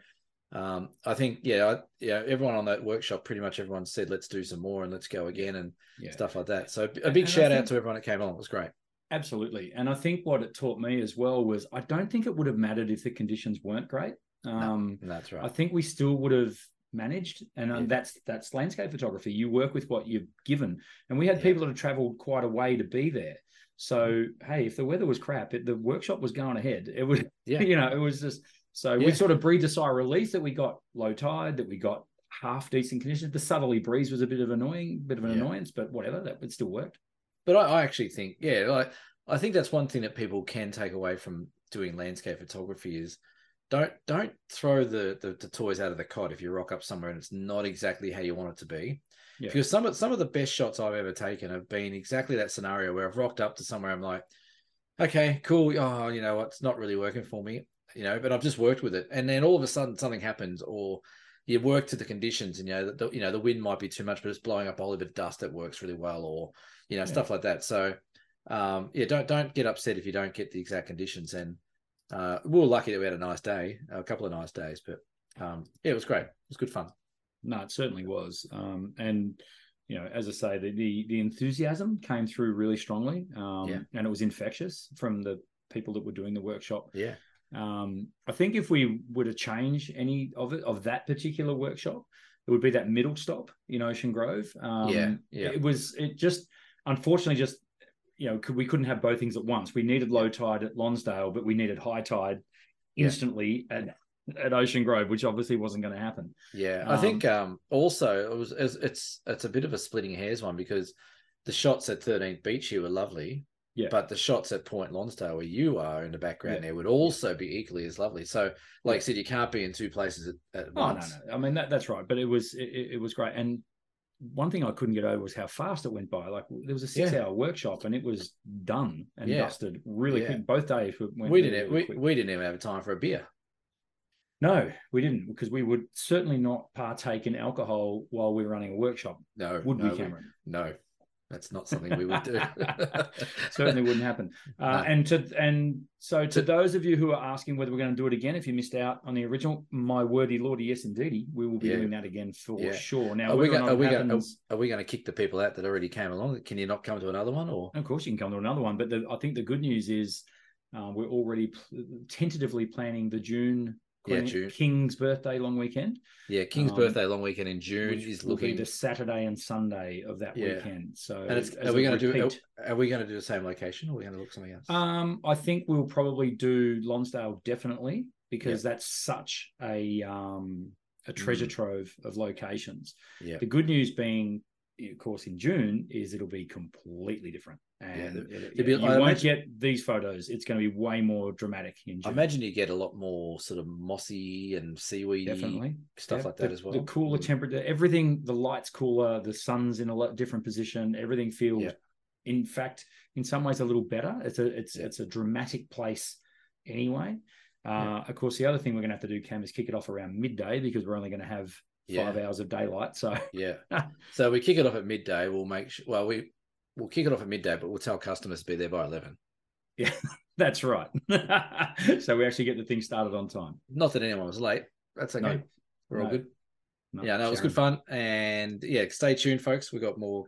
um, I think, yeah, I, yeah, everyone on that workshop, pretty much everyone said, let's do some more and let's go again and yeah stuff like that. So a big I shout out to everyone that came along. It was great. absolutely and i think what it taught me as well was i don't think it would have mattered if the conditions weren't great um That's I think we still would have managed, and um, Yeah. that's that's landscape photography. You work with what you've given, and we had Yeah. people that have travelled quite a way to be there. So hey, if the weather was crap, it, the workshop was going ahead. It was, Yeah. you know, it was just so we sort of breathed a sigh of relief that we got low tide, that we got half decent conditions. The southerly breeze was a bit of annoying, bit of an Yeah. annoyance, but whatever, that it still worked. But I, I actually think, yeah, like I think that's one thing that people can take away from doing landscape photography is don't don't throw the, the the toys out of the cot if you rock up somewhere and it's not exactly how you want it to be. Yeah. Because some of some of the best shots I've ever taken have been exactly that scenario where I've rocked up to somewhere I'm like, okay, cool. Oh, you know? It's not really working for me, you know, but I've just worked with it. And then all of a sudden something happens or you work to the conditions and you know, the, you know, the wind might be too much, but it's blowing up a whole bit of dust that works really well or, you know, Yeah. stuff like that. So, um, yeah, don't, don't get upset if you don't get the exact conditions. And, uh, we were lucky that we had a nice day, a couple of nice days, but, um, yeah, it was great. It was good fun. No, it certainly was. Um, and you know, as I say, the the, the enthusiasm came through really strongly, um, Yeah. and it was infectious from the people that were doing the workshop. Yeah. Um, I think if we were to change any of it of that particular workshop, it would be that middle stop in Ocean Grove. Um, Yeah, yeah. It was it just unfortunately just you know could, we couldn't have both things at once. We needed low tide at Lonsdale, but we needed high tide Yeah. instantly at at Ocean Grove, which obviously wasn't going to happen. Yeah, I think um, also it was it's, it's it's a bit of a splitting hairs one because the shots at 13th Beach here were lovely, Yeah. but the shots at Point Lonsdale where you are in the background Yeah. there would also be equally as lovely. So, like. I said, you can't be in two places at, at Oh no, once. no. I mean that that's right. But it was it, it- was great. And one thing I couldn't get over was how fast it went by. Like there was a six Yeah. hour workshop and it was done and Yeah. dusted really quick. Both days went We didn't really we, quick. we didn't even have time for a beer. No, we didn't because we would certainly not partake in alcohol while we were running a workshop. No, Would no, we, Cameron? no, that's not something we would do. certainly wouldn't happen. Uh, No. And to and so to To- those of you who are asking whether we're going to do it again, if you missed out on the original, my wordy lordy, yes indeedy, we will be Yeah. doing that again for Yeah. sure. Now, Are we going? Are we it going? happens- Are we going to kick the people out that already came along? Can you not come to another one or? Of course, you can come to another one. But the, I think the good news is uh, we're already pl- tentatively planning the June Yeah, June. King's birthday long weekend. Yeah, King's Um, birthday long weekend in June which is looking. the Saturday and Sunday of that Yeah. weekend. So, And it's, are we going to do? repeat. Are, are we going to do the same location, or are we going to look something else? Um, I think we'll probably do Lonsdale definitely because that's such a um a treasure Mm. trove of locations. yeah, The good news being, of course, in June is it'll be completely different, and it- there'll be- you I won't imagine- get these photos. It's going to be way more dramatic in I imagine you get a lot more sort of mossy and seaweedy definitely stuff like that the, as well. The cooler Mm. temperature, everything. The lights cooler. The sun's in a lot different position. Everything feels, Yeah. in fact, in some ways, a little better. It's a it's Yeah. it's a dramatic place anyway. Uh, Of course, the other thing we're going to have to do, Cam, is kick it off around midday because we're only going to have Yeah. five hours of daylight. So Yeah. so we kick it off at midday. We'll make sure. Well, we we'll kick it off at midday, but we'll tell customers to be there by eleven. Yeah, that's right. so we actually get the thing started on time. Not that anyone was late. That's okay. No. We're all good. No, yeah, no, it was good fun, and yeah, stay tuned, folks. We got more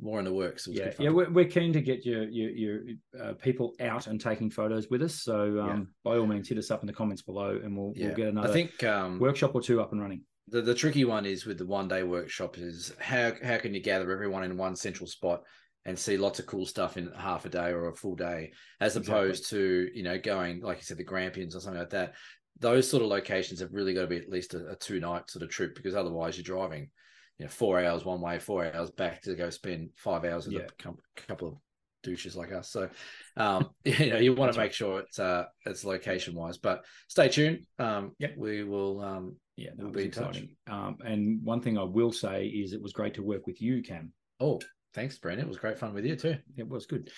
more in the works. Yeah, yeah, we're, we're keen to get your your, your uh, people out and taking photos with us. So um, by all means, hit us up in the comments below, and we'll Yeah. we'll get another I think um, workshop or two up and running. the, the tricky one is with the one day workshop is how how can you gather everyone in one central spot and see lots of cool stuff in half a day or a full day as Exactly. opposed to you know going like you said the Grampians or something like that those sort of locations have really got to be at least a, a two night sort of trip because otherwise you're driving you know four hours one way four hours back to go spend five hours with Yeah. a couple of douches like us so um you know you want to make sure it's uh it's location wise but stay tuned um Yep. we will um Yeah, that We'll be in touch. exciting. Um, and one thing I will say is it was great to work with you, Cam. Oh, thanks, Brendan. It was great fun with you too. It was good.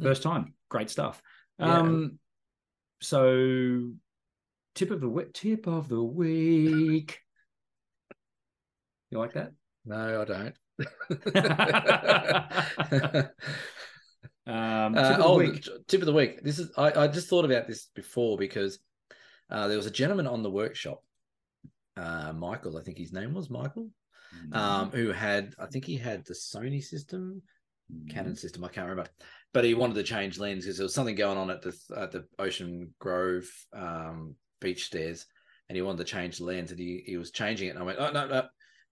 Mm. First time, great stuff. Yeah. Um, so tip of the week. Tip of the week. You like that? No, I don't. Um, tip Uh, of the oh, week. tip of the week. This is I, I just thought about this before because uh, there was a gentleman on the workshop, uh, Michael, I think his name was Michael. Um, who had I think he had the Sony system. Canon system, I can't remember, but he wanted to change lens because there was something going on at the at the Ocean Grove um, beach stairs, and he wanted to change the lens, and he he was changing it, and I went, oh no no,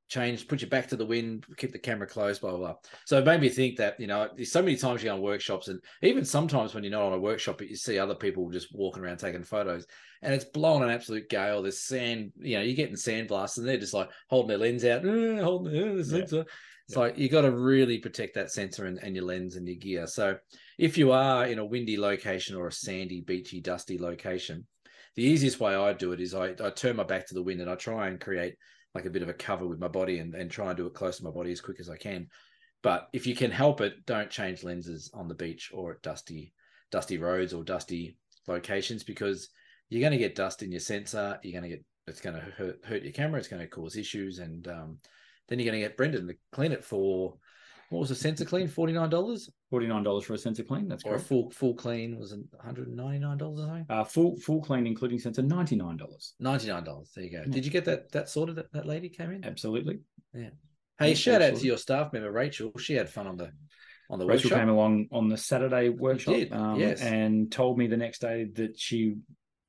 change, put your back to the wind, keep the camera closed, blah blah blah. So it made me think that you know, there's so many times you go on workshops, and even sometimes when you're not on a workshop, but you see other people just walking around taking photos, and it's blowing an absolute gale. There's sand, you know, you're getting sandblasts, and they're just like holding their lens out, eh, holding eh, the Yeah. sensor. It's Yeah. like you got to really protect that sensor and, and your lens and your gear. So if you are in a windy location or a sandy, beachy, dusty location, the easiest way I do it is I, I turn my back to the wind and I try and create like a bit of a cover with my body and, and try and do it close to my body as quick as I can. But if you can help it, don't change lenses on the beach or at dusty, dusty roads or dusty locations because you're going to get dust in your sensor. You're going to get it's going to hurt, hurt your camera. It's going to cause issues, and um, then you're going to get Brendan to clean it for what was a sensor clean? Forty nine dollars, Forty nine dollars for a sensor clean. That's correct. or a full full clean was one hundred and ninety nine dollars or something. Uh, full full clean, including sensor, ninety nine dollars. Ninety nine dollars. There you go. Yeah. Did you get that that sorted? That, that lady came in. Absolutely. Yeah. Hey, Yeah, shout out to your staff member Rachel. She had fun on the on the Rachel workshop. came along on the Saturday workshop um, yes. and told me the next day that she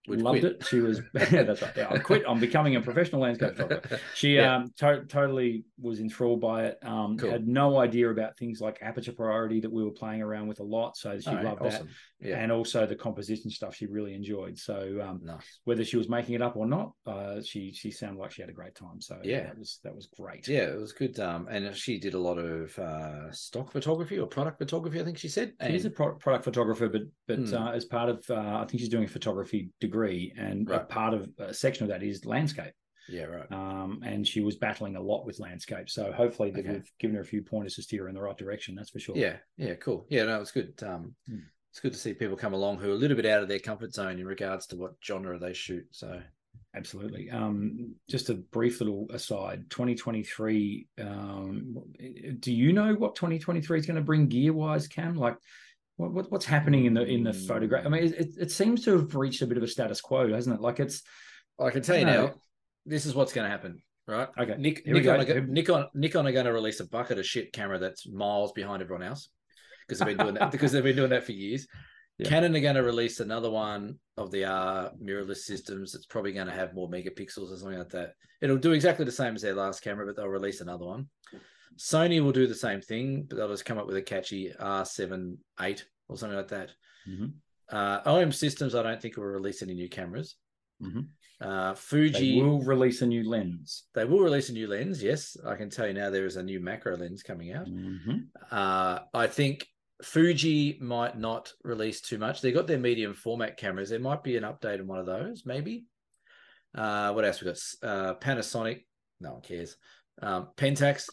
loved quit. it. She was yeah, that's right. Yeah, I quit. I'm becoming a professional landscape photographer. She Yeah. um to- totally was enthralled by it. Um, Cool. had no idea about things like aperture priority that we were playing around with a lot. So she All right, loved that, awesome. Yeah, and also the composition stuff she really enjoyed. So um, nice. whether she was making it up or not, uh, she she sounded like she had a great time. So Yeah. that was that was great. Yeah, it was good. Um, and she did a lot of uh, stock photography or product photography. I think she said. She is a pro- product photographer, but but Hmm. uh, as part of, uh, I think she's doing a photography degree, and a part of a section of that is landscape. yeah, right. Um, and she was battling a lot with landscape, so hopefully Okay. we've given her a few pointers to steer her in the right direction. That's for sure. Yeah, yeah, cool. Yeah, no, it's good. Um, Hmm. it's good to see people come along who are a little bit out of their comfort zone in regards to what genre they shoot. So absolutely. Um, just a brief little aside: 2023. Um, do you know what 2023 is going to bring gear-wise, Cam? Like, what, what what's happening in the in the photograph? I hmm. mean, it, it seems to have reached a bit of a status quo, hasn't it? Like, it's I can tell you No. now, this is what's going to happen. Right? okay. Nick, Nikon, are, Nikon, Nikon are going to release a bucket of shit camera that's miles behind everyone else because they've been doing that because they've been doing that for years. Yeah. Canon are going to release another one of the R mirrorless systems. It's probably going to have more megapixels or something like that. It'll do exactly the same as their last camera, but they'll release another one. Sony will do the same thing, but they'll just come up with a catchy R7 8 or something like that. Mhm. Uh, OM Systems, I don't think will release any new cameras. Mhm. Uh, They Fuji, will release a new lens. they will release a new lens. Yes, I can tell you now there is a new macro lens coming out. Mhm. Uh, I think Fuji might not release too much. They got their medium format cameras. There might be an update on one of those, maybe. Uh, what else we got? Uh, Panasonic. No one cares. Um, Pentax.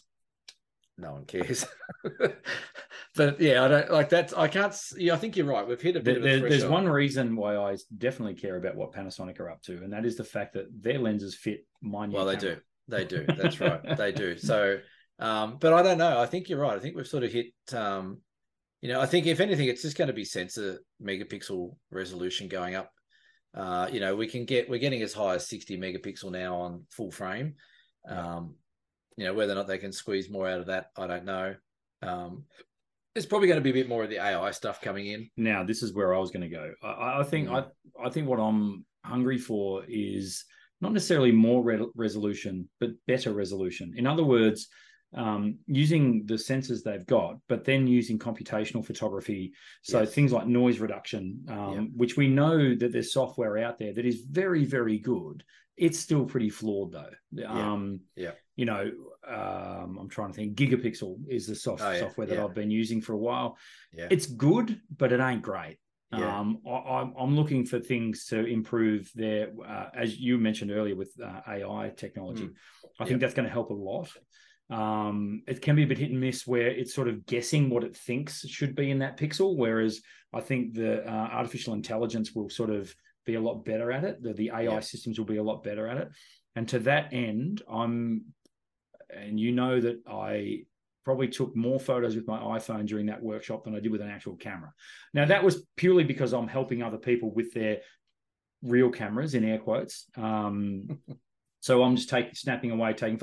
No one cares. but yeah, I don't like that. I can't. Yeah, I think you're right. We've hit a bit There, of a there's one reason why I definitely care about what Panasonic are up to, and that is the fact that their lenses fit my new Well, they camera. do. They do. That's right. they do. So, um, but I don't know. I think you're right. I think we've sort of hit. Um, you know, I think if anything, it's just going to be sensor megapixel resolution going up. Uh, you know, we can get we're getting as high as 60 megapixel now on full frame. Um, you know, whether or not they can squeeze more out of that, I don't know. Um, there's probably going to be a bit more of the AI stuff coming in. now this is where I was going to go. I, I think Mm. I I think what I'm hungry for is not necessarily more re- resolution, but better resolution. In other words, um, using the sensors they've got, but then using computational photography. So Yes. things like noise reduction, um, Yeah. which we know that there's software out there that is very, very good. It's still pretty flawed though. Yeah. Um, Yeah. You know, um, I'm trying to think. Gigapixel is the soft, Oh, yeah. software that Yeah. I've been using for a while. Yeah. It's good, but it ain't great. Yeah. Um, I, I'm, I'm looking for things to improve there, uh, as you mentioned earlier with uh, AI technology. Mm. I think that's going to help a lot. Um, it can be a bit hit and miss where it's sort of guessing what it thinks should be in that pixel, whereas I think the uh, artificial intelligence will sort of be a lot better at it. The, the AI Yeah. systems will be a lot better at it. And to that end, I'm, and you know that I probably took more photos with my iPhone during that workshop than I did with an actual camera. Now that was purely because I'm helping other people with their real cameras in air quotes. Um, so I'm just taking snapping away, taking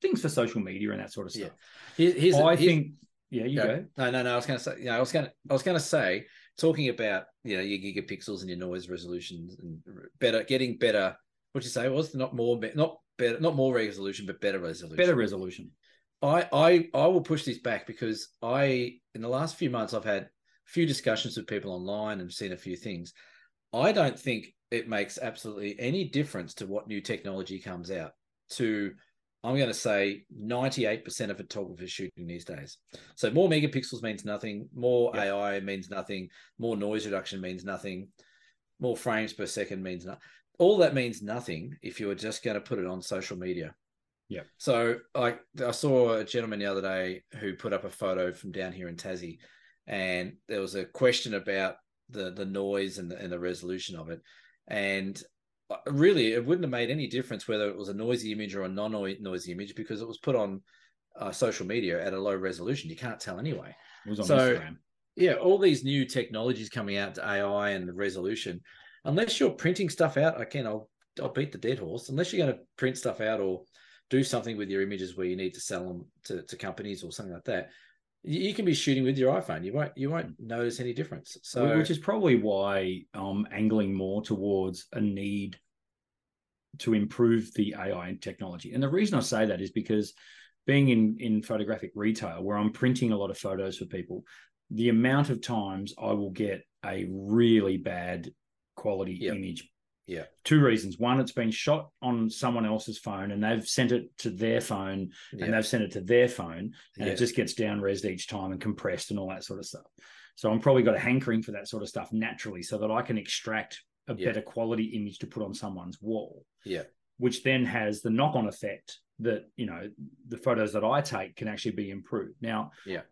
things for social media and that sort of stuff. Here- here's, I here's- think, yeah, you Go. go. No, no, no. I was going to say, know, I was going to, I was going to say, talking about, you know, your gigapixels and your noise resolutions and better, getting better. What you say was not more, not better, not more resolution, but better resolution. Better resolution. I, I, I will push this back because I, in the last few months, I've had a few discussions with people online and seen a few things. I don't think it makes absolutely any difference to what new technology comes out. To, I'm going to say, 98% of photographers shooting these days. So more megapixels means nothing. More. AI means nothing. More noise reduction means nothing. More frames per second means nothing. All that means nothing if you were just going to put it on social media. Yeah. So I I saw a gentleman the other day who put up a photo from down here in Tassie, and there was a question about the the noise and the, and the resolution of it, and really it wouldn't have made any difference whether it was a noisy image or a non noisy image because it was put on uh, social media at a low resolution. You can't tell anyway. It was on So- Instagram. Yeah, all these new technologies coming out to AI and the resolution, unless you're printing stuff out, again, I'll I'll beat the dead horse. Unless you're going to print stuff out or do something with your images where you need to sell them to, to companies or something like that, you, can be shooting with your iPhone. You won't you won't mm. notice any difference. So which is probably why I'm angling more towards a need to improve the AI and technology. And the reason I say that is because being in in photographic retail, where I'm printing a lot of photos for people, the amount of times I will get a really bad quality Yep. image. Yeah. Two reasons. One, it's been shot on someone else's phone and they've sent it to their phone yeah, and they've sent it to their phone and yeah, it just gets down resed each time and compressed and all that sort of stuff. So I'm probably got a hankering for that sort of stuff naturally so that I can extract a Yeah. better quality image to put on someone's wall, yeah, which then has the knock on effect that, you know, the photos that I take can actually be improved. Now, Yeah.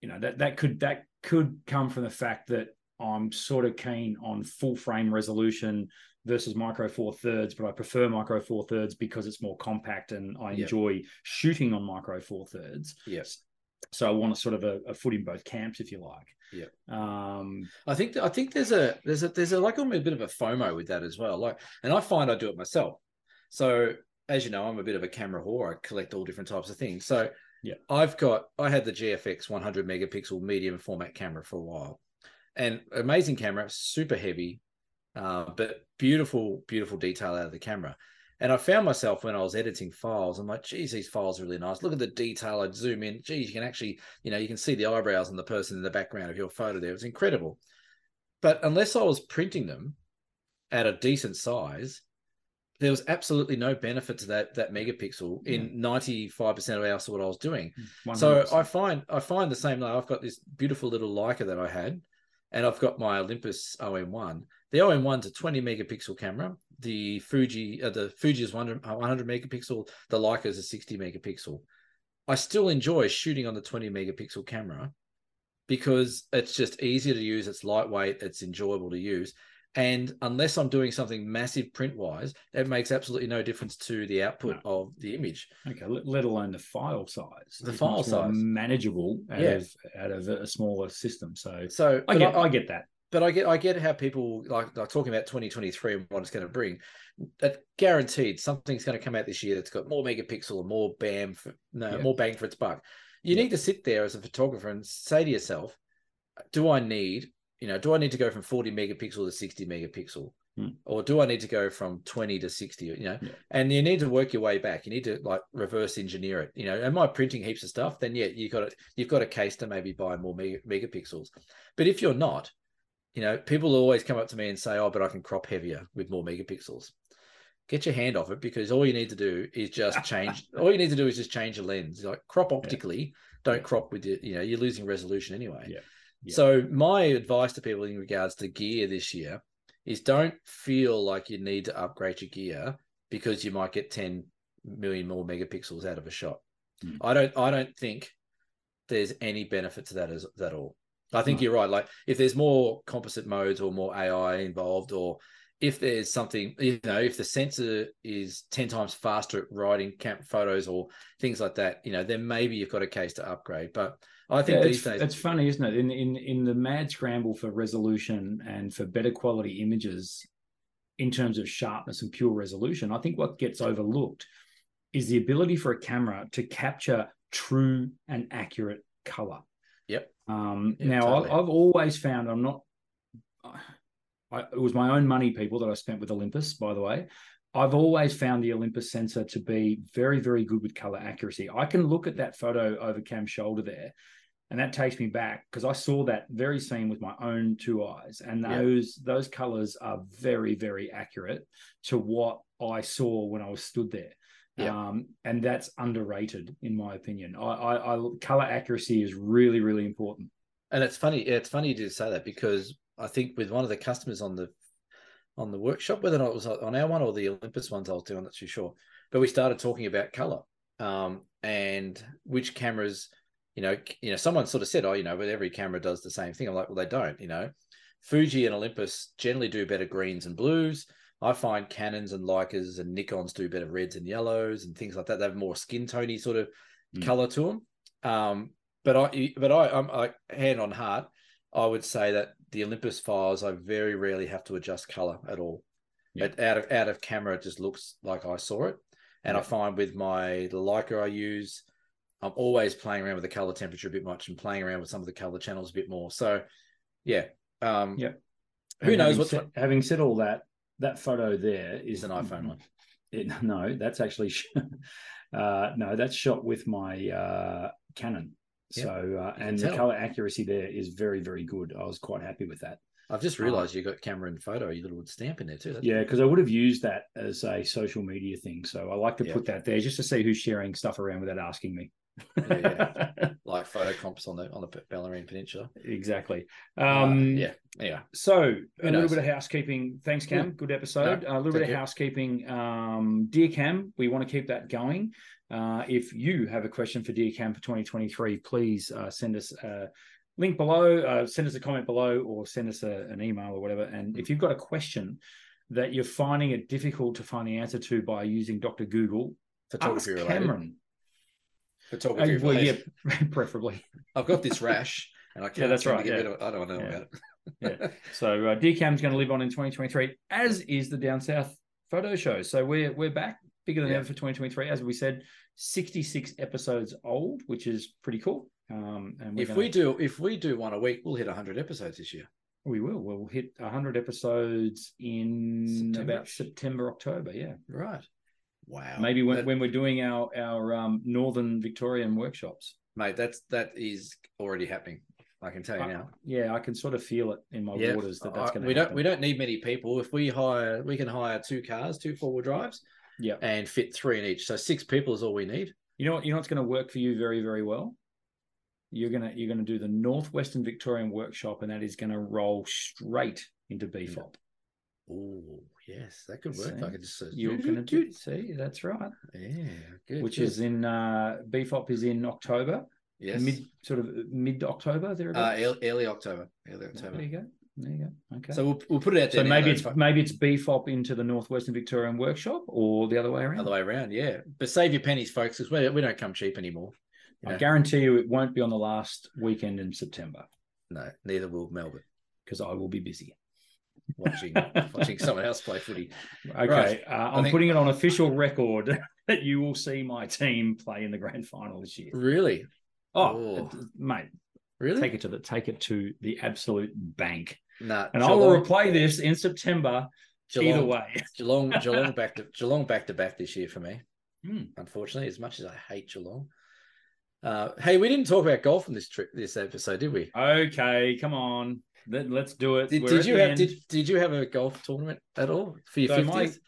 you know, that that could that could come from the fact that I'm sort of keen on full frame resolution versus micro four thirds, but I prefer micro four thirds because it's more compact and I Yeah. enjoy shooting on micro four thirds. yes. So I want a sort of a, a foot in both camps, if you like. Yeah. Um, I think I think there's a there's a there's a like a bit of a FOMO with that as well. Like, and I find I do it myself. So as you know, I'm a bit of a camera whore. I collect all different types of things. So Yeah. I've got I had the GFX 100 megapixel medium format camera for a while, and amazing camera, super heavy, uh, but beautiful, beautiful detail out of the camera. And I found myself when I was editing files, I'm like, geez, these files are really nice. Look at the detail. I'd zoom in. Geez, you can actually, you know, you can see the eyebrows and the person in the background of your photo there. It's incredible. But unless I was printing them at a decent size, there was absolutely no benefit to that that megapixel in ninety five percent of else of what I was doing. 100%. So I find I find the same. Like I've got this beautiful little Leica that I had, and I've got my Olympus OM1. The OM1's a twenty megapixel camera. The Fuji uh, the Fuji is 100, 100 megapixel. The Leica is a sixty megapixel. I still enjoy shooting on the twenty megapixel camera because it's just easier to use. It's lightweight. It's enjoyable to use. And unless I'm doing something massive print wise, it makes absolutely no difference to the output no. of the image. Okay, let alone the file size. The file size manageable out yeah. of out of a smaller system. So, so I get I, I, get that. But I get I get how people like like talking about 2023 and what it's going to bring. That guaranteed something's going to come out this year that's got more megapixel and more bam for, no yeah. more bang for its buck. You yeah. need to sit there as a photographer and say to yourself, do I need you know, do I need to go from 40 megapixel to 60 megapixel? Hmm. Or do I need to go from 20 to 60? You know, yeah. and you need to work your way back. You need to like reverse engineer it. You know, am I printing heaps of stuff? Then yeah, you got it. You've got a case to maybe buy more mega, megapixels. But if you're not, you know, people always come up to me and say, "Oh, but I can crop heavier with more megapixels." Get your hand off it because all you need to do is just change. all you need to do is just change the lens. Like crop optically, yeah. don't crop with your. You know, you're losing resolution anyway. Yeah. So my advice to people in regards to gear this year is don't feel like you need to upgrade your gear because you might get 10 million more megapixels out of a shot. Mm. I don't I don't think there's any benefit to that as that all. I think no. you're right. Like if there's more composite modes or more AI involved, or if there's something, you know, if the sensor is 10 times faster at writing camp photos or things like that, you know, then maybe you've got a case to upgrade. But I think yeah, these it's, days it's funny, isn't it? In in in the mad scramble for resolution and for better quality images in terms of sharpness and pure resolution, I think what gets overlooked is the ability for a camera to capture true and accurate color. Um, yep now, totally. I've always found I'm not. I, it was my own money, people, that I spent with Olympus, by the way. I've always found the Olympus sensor to be very, very good with color accuracy. I can look at that photo over Cam's shoulder there and that takes me back because I saw that very scene with my own two eyes, and those yeah. those colors are very very accurate to what I saw when I was stood there. Yeah. Um, and that's underrated in my opinion. I, I, I color accuracy is really really important. And it's funny, it's funny to say that because I think with one of the customers on the on the workshop, whether or not it was on our one or the Olympus ones, I was doing, I'm not too sure. But we started talking about color um, and which cameras you know, you know, someone sort of said, oh, you know, but every camera does the same thing. I'm like, well, they don't, you know. Fuji and Olympus generally do better greens and blues. I find Canons and Leicas and Nikons do better reds and yellows and things like that. They have more skin tony sort of mm. color to them. Um, but I, but I, I'm like hand on heart, I would say that the Olympus files, I very rarely have to adjust color at all. Yeah. But out of out of camera, it just looks like I saw it. And yeah. I find with my the Leica I use, I'm always playing around with the color temperature a bit much and playing around with some of the color channels a bit more. So, yeah, um, yeah. Who knows what's said, having said all that? That photo there is an iPhone one. It, no, that's actually uh, no, that's shot with my uh, Canon. Yeah, so uh, and the color accuracy there is very very good. I was quite happy with that. I've just realised um, you got camera and photo, your little stamp in there too. That's yeah, because I would have used that as a social media thing. So I like to yeah. put that there just to see who's sharing stuff around without asking me yeah, like photo comps on the on the Bellarine Peninsula. Exactly. Uh, um, uh, yeah. Anyway, so a little bit of housekeeping. Thanks, Cam. Good episode. No, a little bit of housekeeping. Um, dear Cam, we want to keep that going. Uh, if you have a question for Dear Cam for 2023, please uh, send us a link below, uh, send us a comment below, or send us a, an email or whatever. And if you've got a question that you're finding it difficult to find the answer to by using Dr. Google, ask Cameron photography. Uh, well, yeah, preferably. I've got this rash, and I can't. yeah, that's right. Yeah. Of, I don't know yeah. about it. yeah. So uh, DCAM's going to live on in 2023, as is the Down South Photo Show. So we're we're back bigger than yeah. ever for 2023. As we said, 66 episodes old, which is pretty cool. Um, and if gonna... we do if we do one a week, we'll hit 100 episodes this year. We will. We'll hit 100 episodes in September? about September, October. Yeah. Right. Wow. Maybe when, That- when we're doing our our um, Northern Victorian workshops. mate, that's that is already happening. I can tell you I- now. Yeah, I can sort of feel it in my Yeah, waters that that's going to we happen. don't we don't need many people. If we hire, we can hire two cars, two four wheel drives, Yeah. and fit three in each. So six people is all we need. You know what? You know what's going to work for you very, very well. You're gonna you're gonna do the Northwestern Victorian workshop, and that is going to roll straight into BFOP. Oh yes, that could work. See? I could just uh, You're going to do. See, that's right. yeah, good. Which good. is in uh, BFOP is in October, yes, mid sort of mid October there. uh, early, early October, early October. There you go. There you go. Okay. So we'll, we'll put it out there. So maybe it's maybe it's BFOP into the Northwestern Victorian workshop, or the other way around. other way around. Yeah, but save your pennies, folks, because we, we don't come cheap anymore. I know. guarantee you, it won't be on the last weekend in September No, neither will Melbourne. because I will be busy. Watching watching someone else play footy. Okay, Right. uh, I'm think- putting it on official record that you will see my team play in the grand final this year. Really, Oh, Oh. mate, really? take it to the take it to the absolute bank, Nah, and I will Geelong- replay this in September. Either way, Geelong, Geelong back to Geelong back to back this year for me. Hmm. Unfortunately, as much as I hate Geelong. Uh, hey, we didn't talk about golf in this trip, this episode, did we? okay, come on, Let, us do it. Did, did you have did, did you have a golf tournament at all for your So?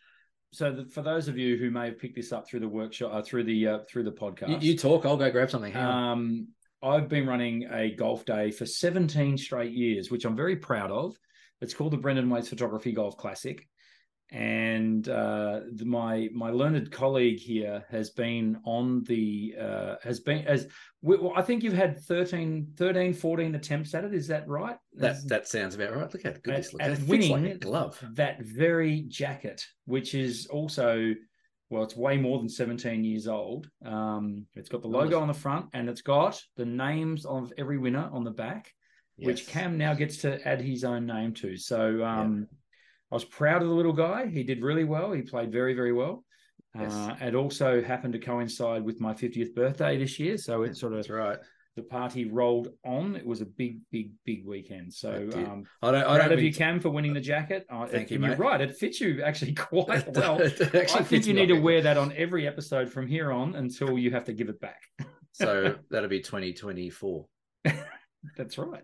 So the, for those of you who may have picked this up through the workshop, uh, through the uh, through the podcast, You, you talk. I'll go grab something. Um, I've been running a golf day for 17 straight years, which I'm very proud of. It's called the Brendan Waites Photography Golf Classic. And uh, the, my my learned colleague here has been on the uh, has been as we, well, I think you've had 13, 13, 14 attempts at it. Is that right? that that sounds about right. Look how good at, looks. at It fits like a winning glove. that very jacket, which is also well, it's way more than 17 years old. Um, it's got the logo on the front and it's got the names of every winner on the back, which Cam now gets to add his own name to. So um, I was proud of the little guy. He did really well. He played very, very well. Yes. Uh, it also happened to coincide with my 50th birthday this year. So it sort of That's right. the party rolled on. It was a big, big, big weekend. So um, I don't. I don't of you, Cam, for winning the jacket. Uh, Thank you, and You're right; it fits you actually quite well. Actually I think you need to wear that on every episode from here on until you have to give it back. So that'll be 2024, That's right.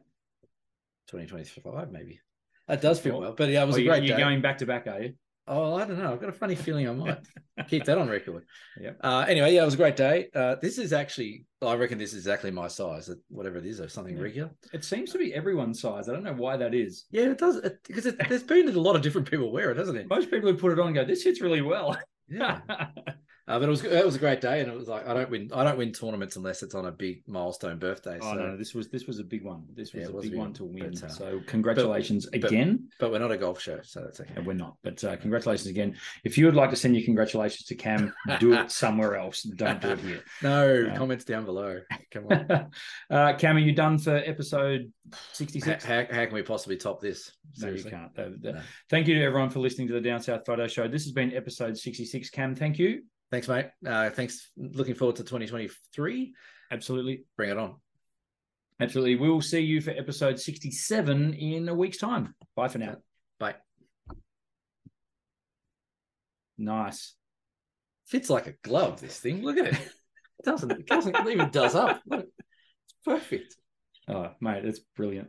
2025, maybe. That does feel Well, well. But yeah, it was Oh, a great you're day. going back to back, are you? Oh, I don't know. I've got a funny feeling I might keep that on record. Yeah. Uh, anyway, yeah, it was a great day. Uh, this is actually, I reckon this is exactly my size, whatever it is, or something Yeah. regular. It seems to be everyone's size. I don't know why that is. Yeah, it does. Because there's been a lot of different people wear it, hasn't it? Most people who put it on go, "This fits really well." Yeah. Uh, but it was it was a great day, and it was like I don't win I don't win tournaments unless it's on a big milestone birthday. oh so, no, this was this was a big one. This was Yeah, a was big one to win. but, uh, so congratulations but- again. but we're not a golf show, so that's okay. And we're not, but uh, congratulations again. If you would like to send your congratulations to Cam, do it somewhere else. Don't do it here. No Yeah. comments down below. Come on. uh, Cam, are you done for episode 66? how, how can we possibly top this? No, you can't. No. Thank you to everyone for listening to the Down South Photo Show. This has been episode 66. Cam, thank you. Thanks, mate. Uh, thanks. Looking forward to 2023. Absolutely. Bring it on. Absolutely. We will see you for episode 67 in a week's time. Bye for now. Bye. Nice. Fits like a glove. This thing. Look at it. It doesn't. It doesn't it even does up. Look, it's perfect. Oh, mate, it's brilliant.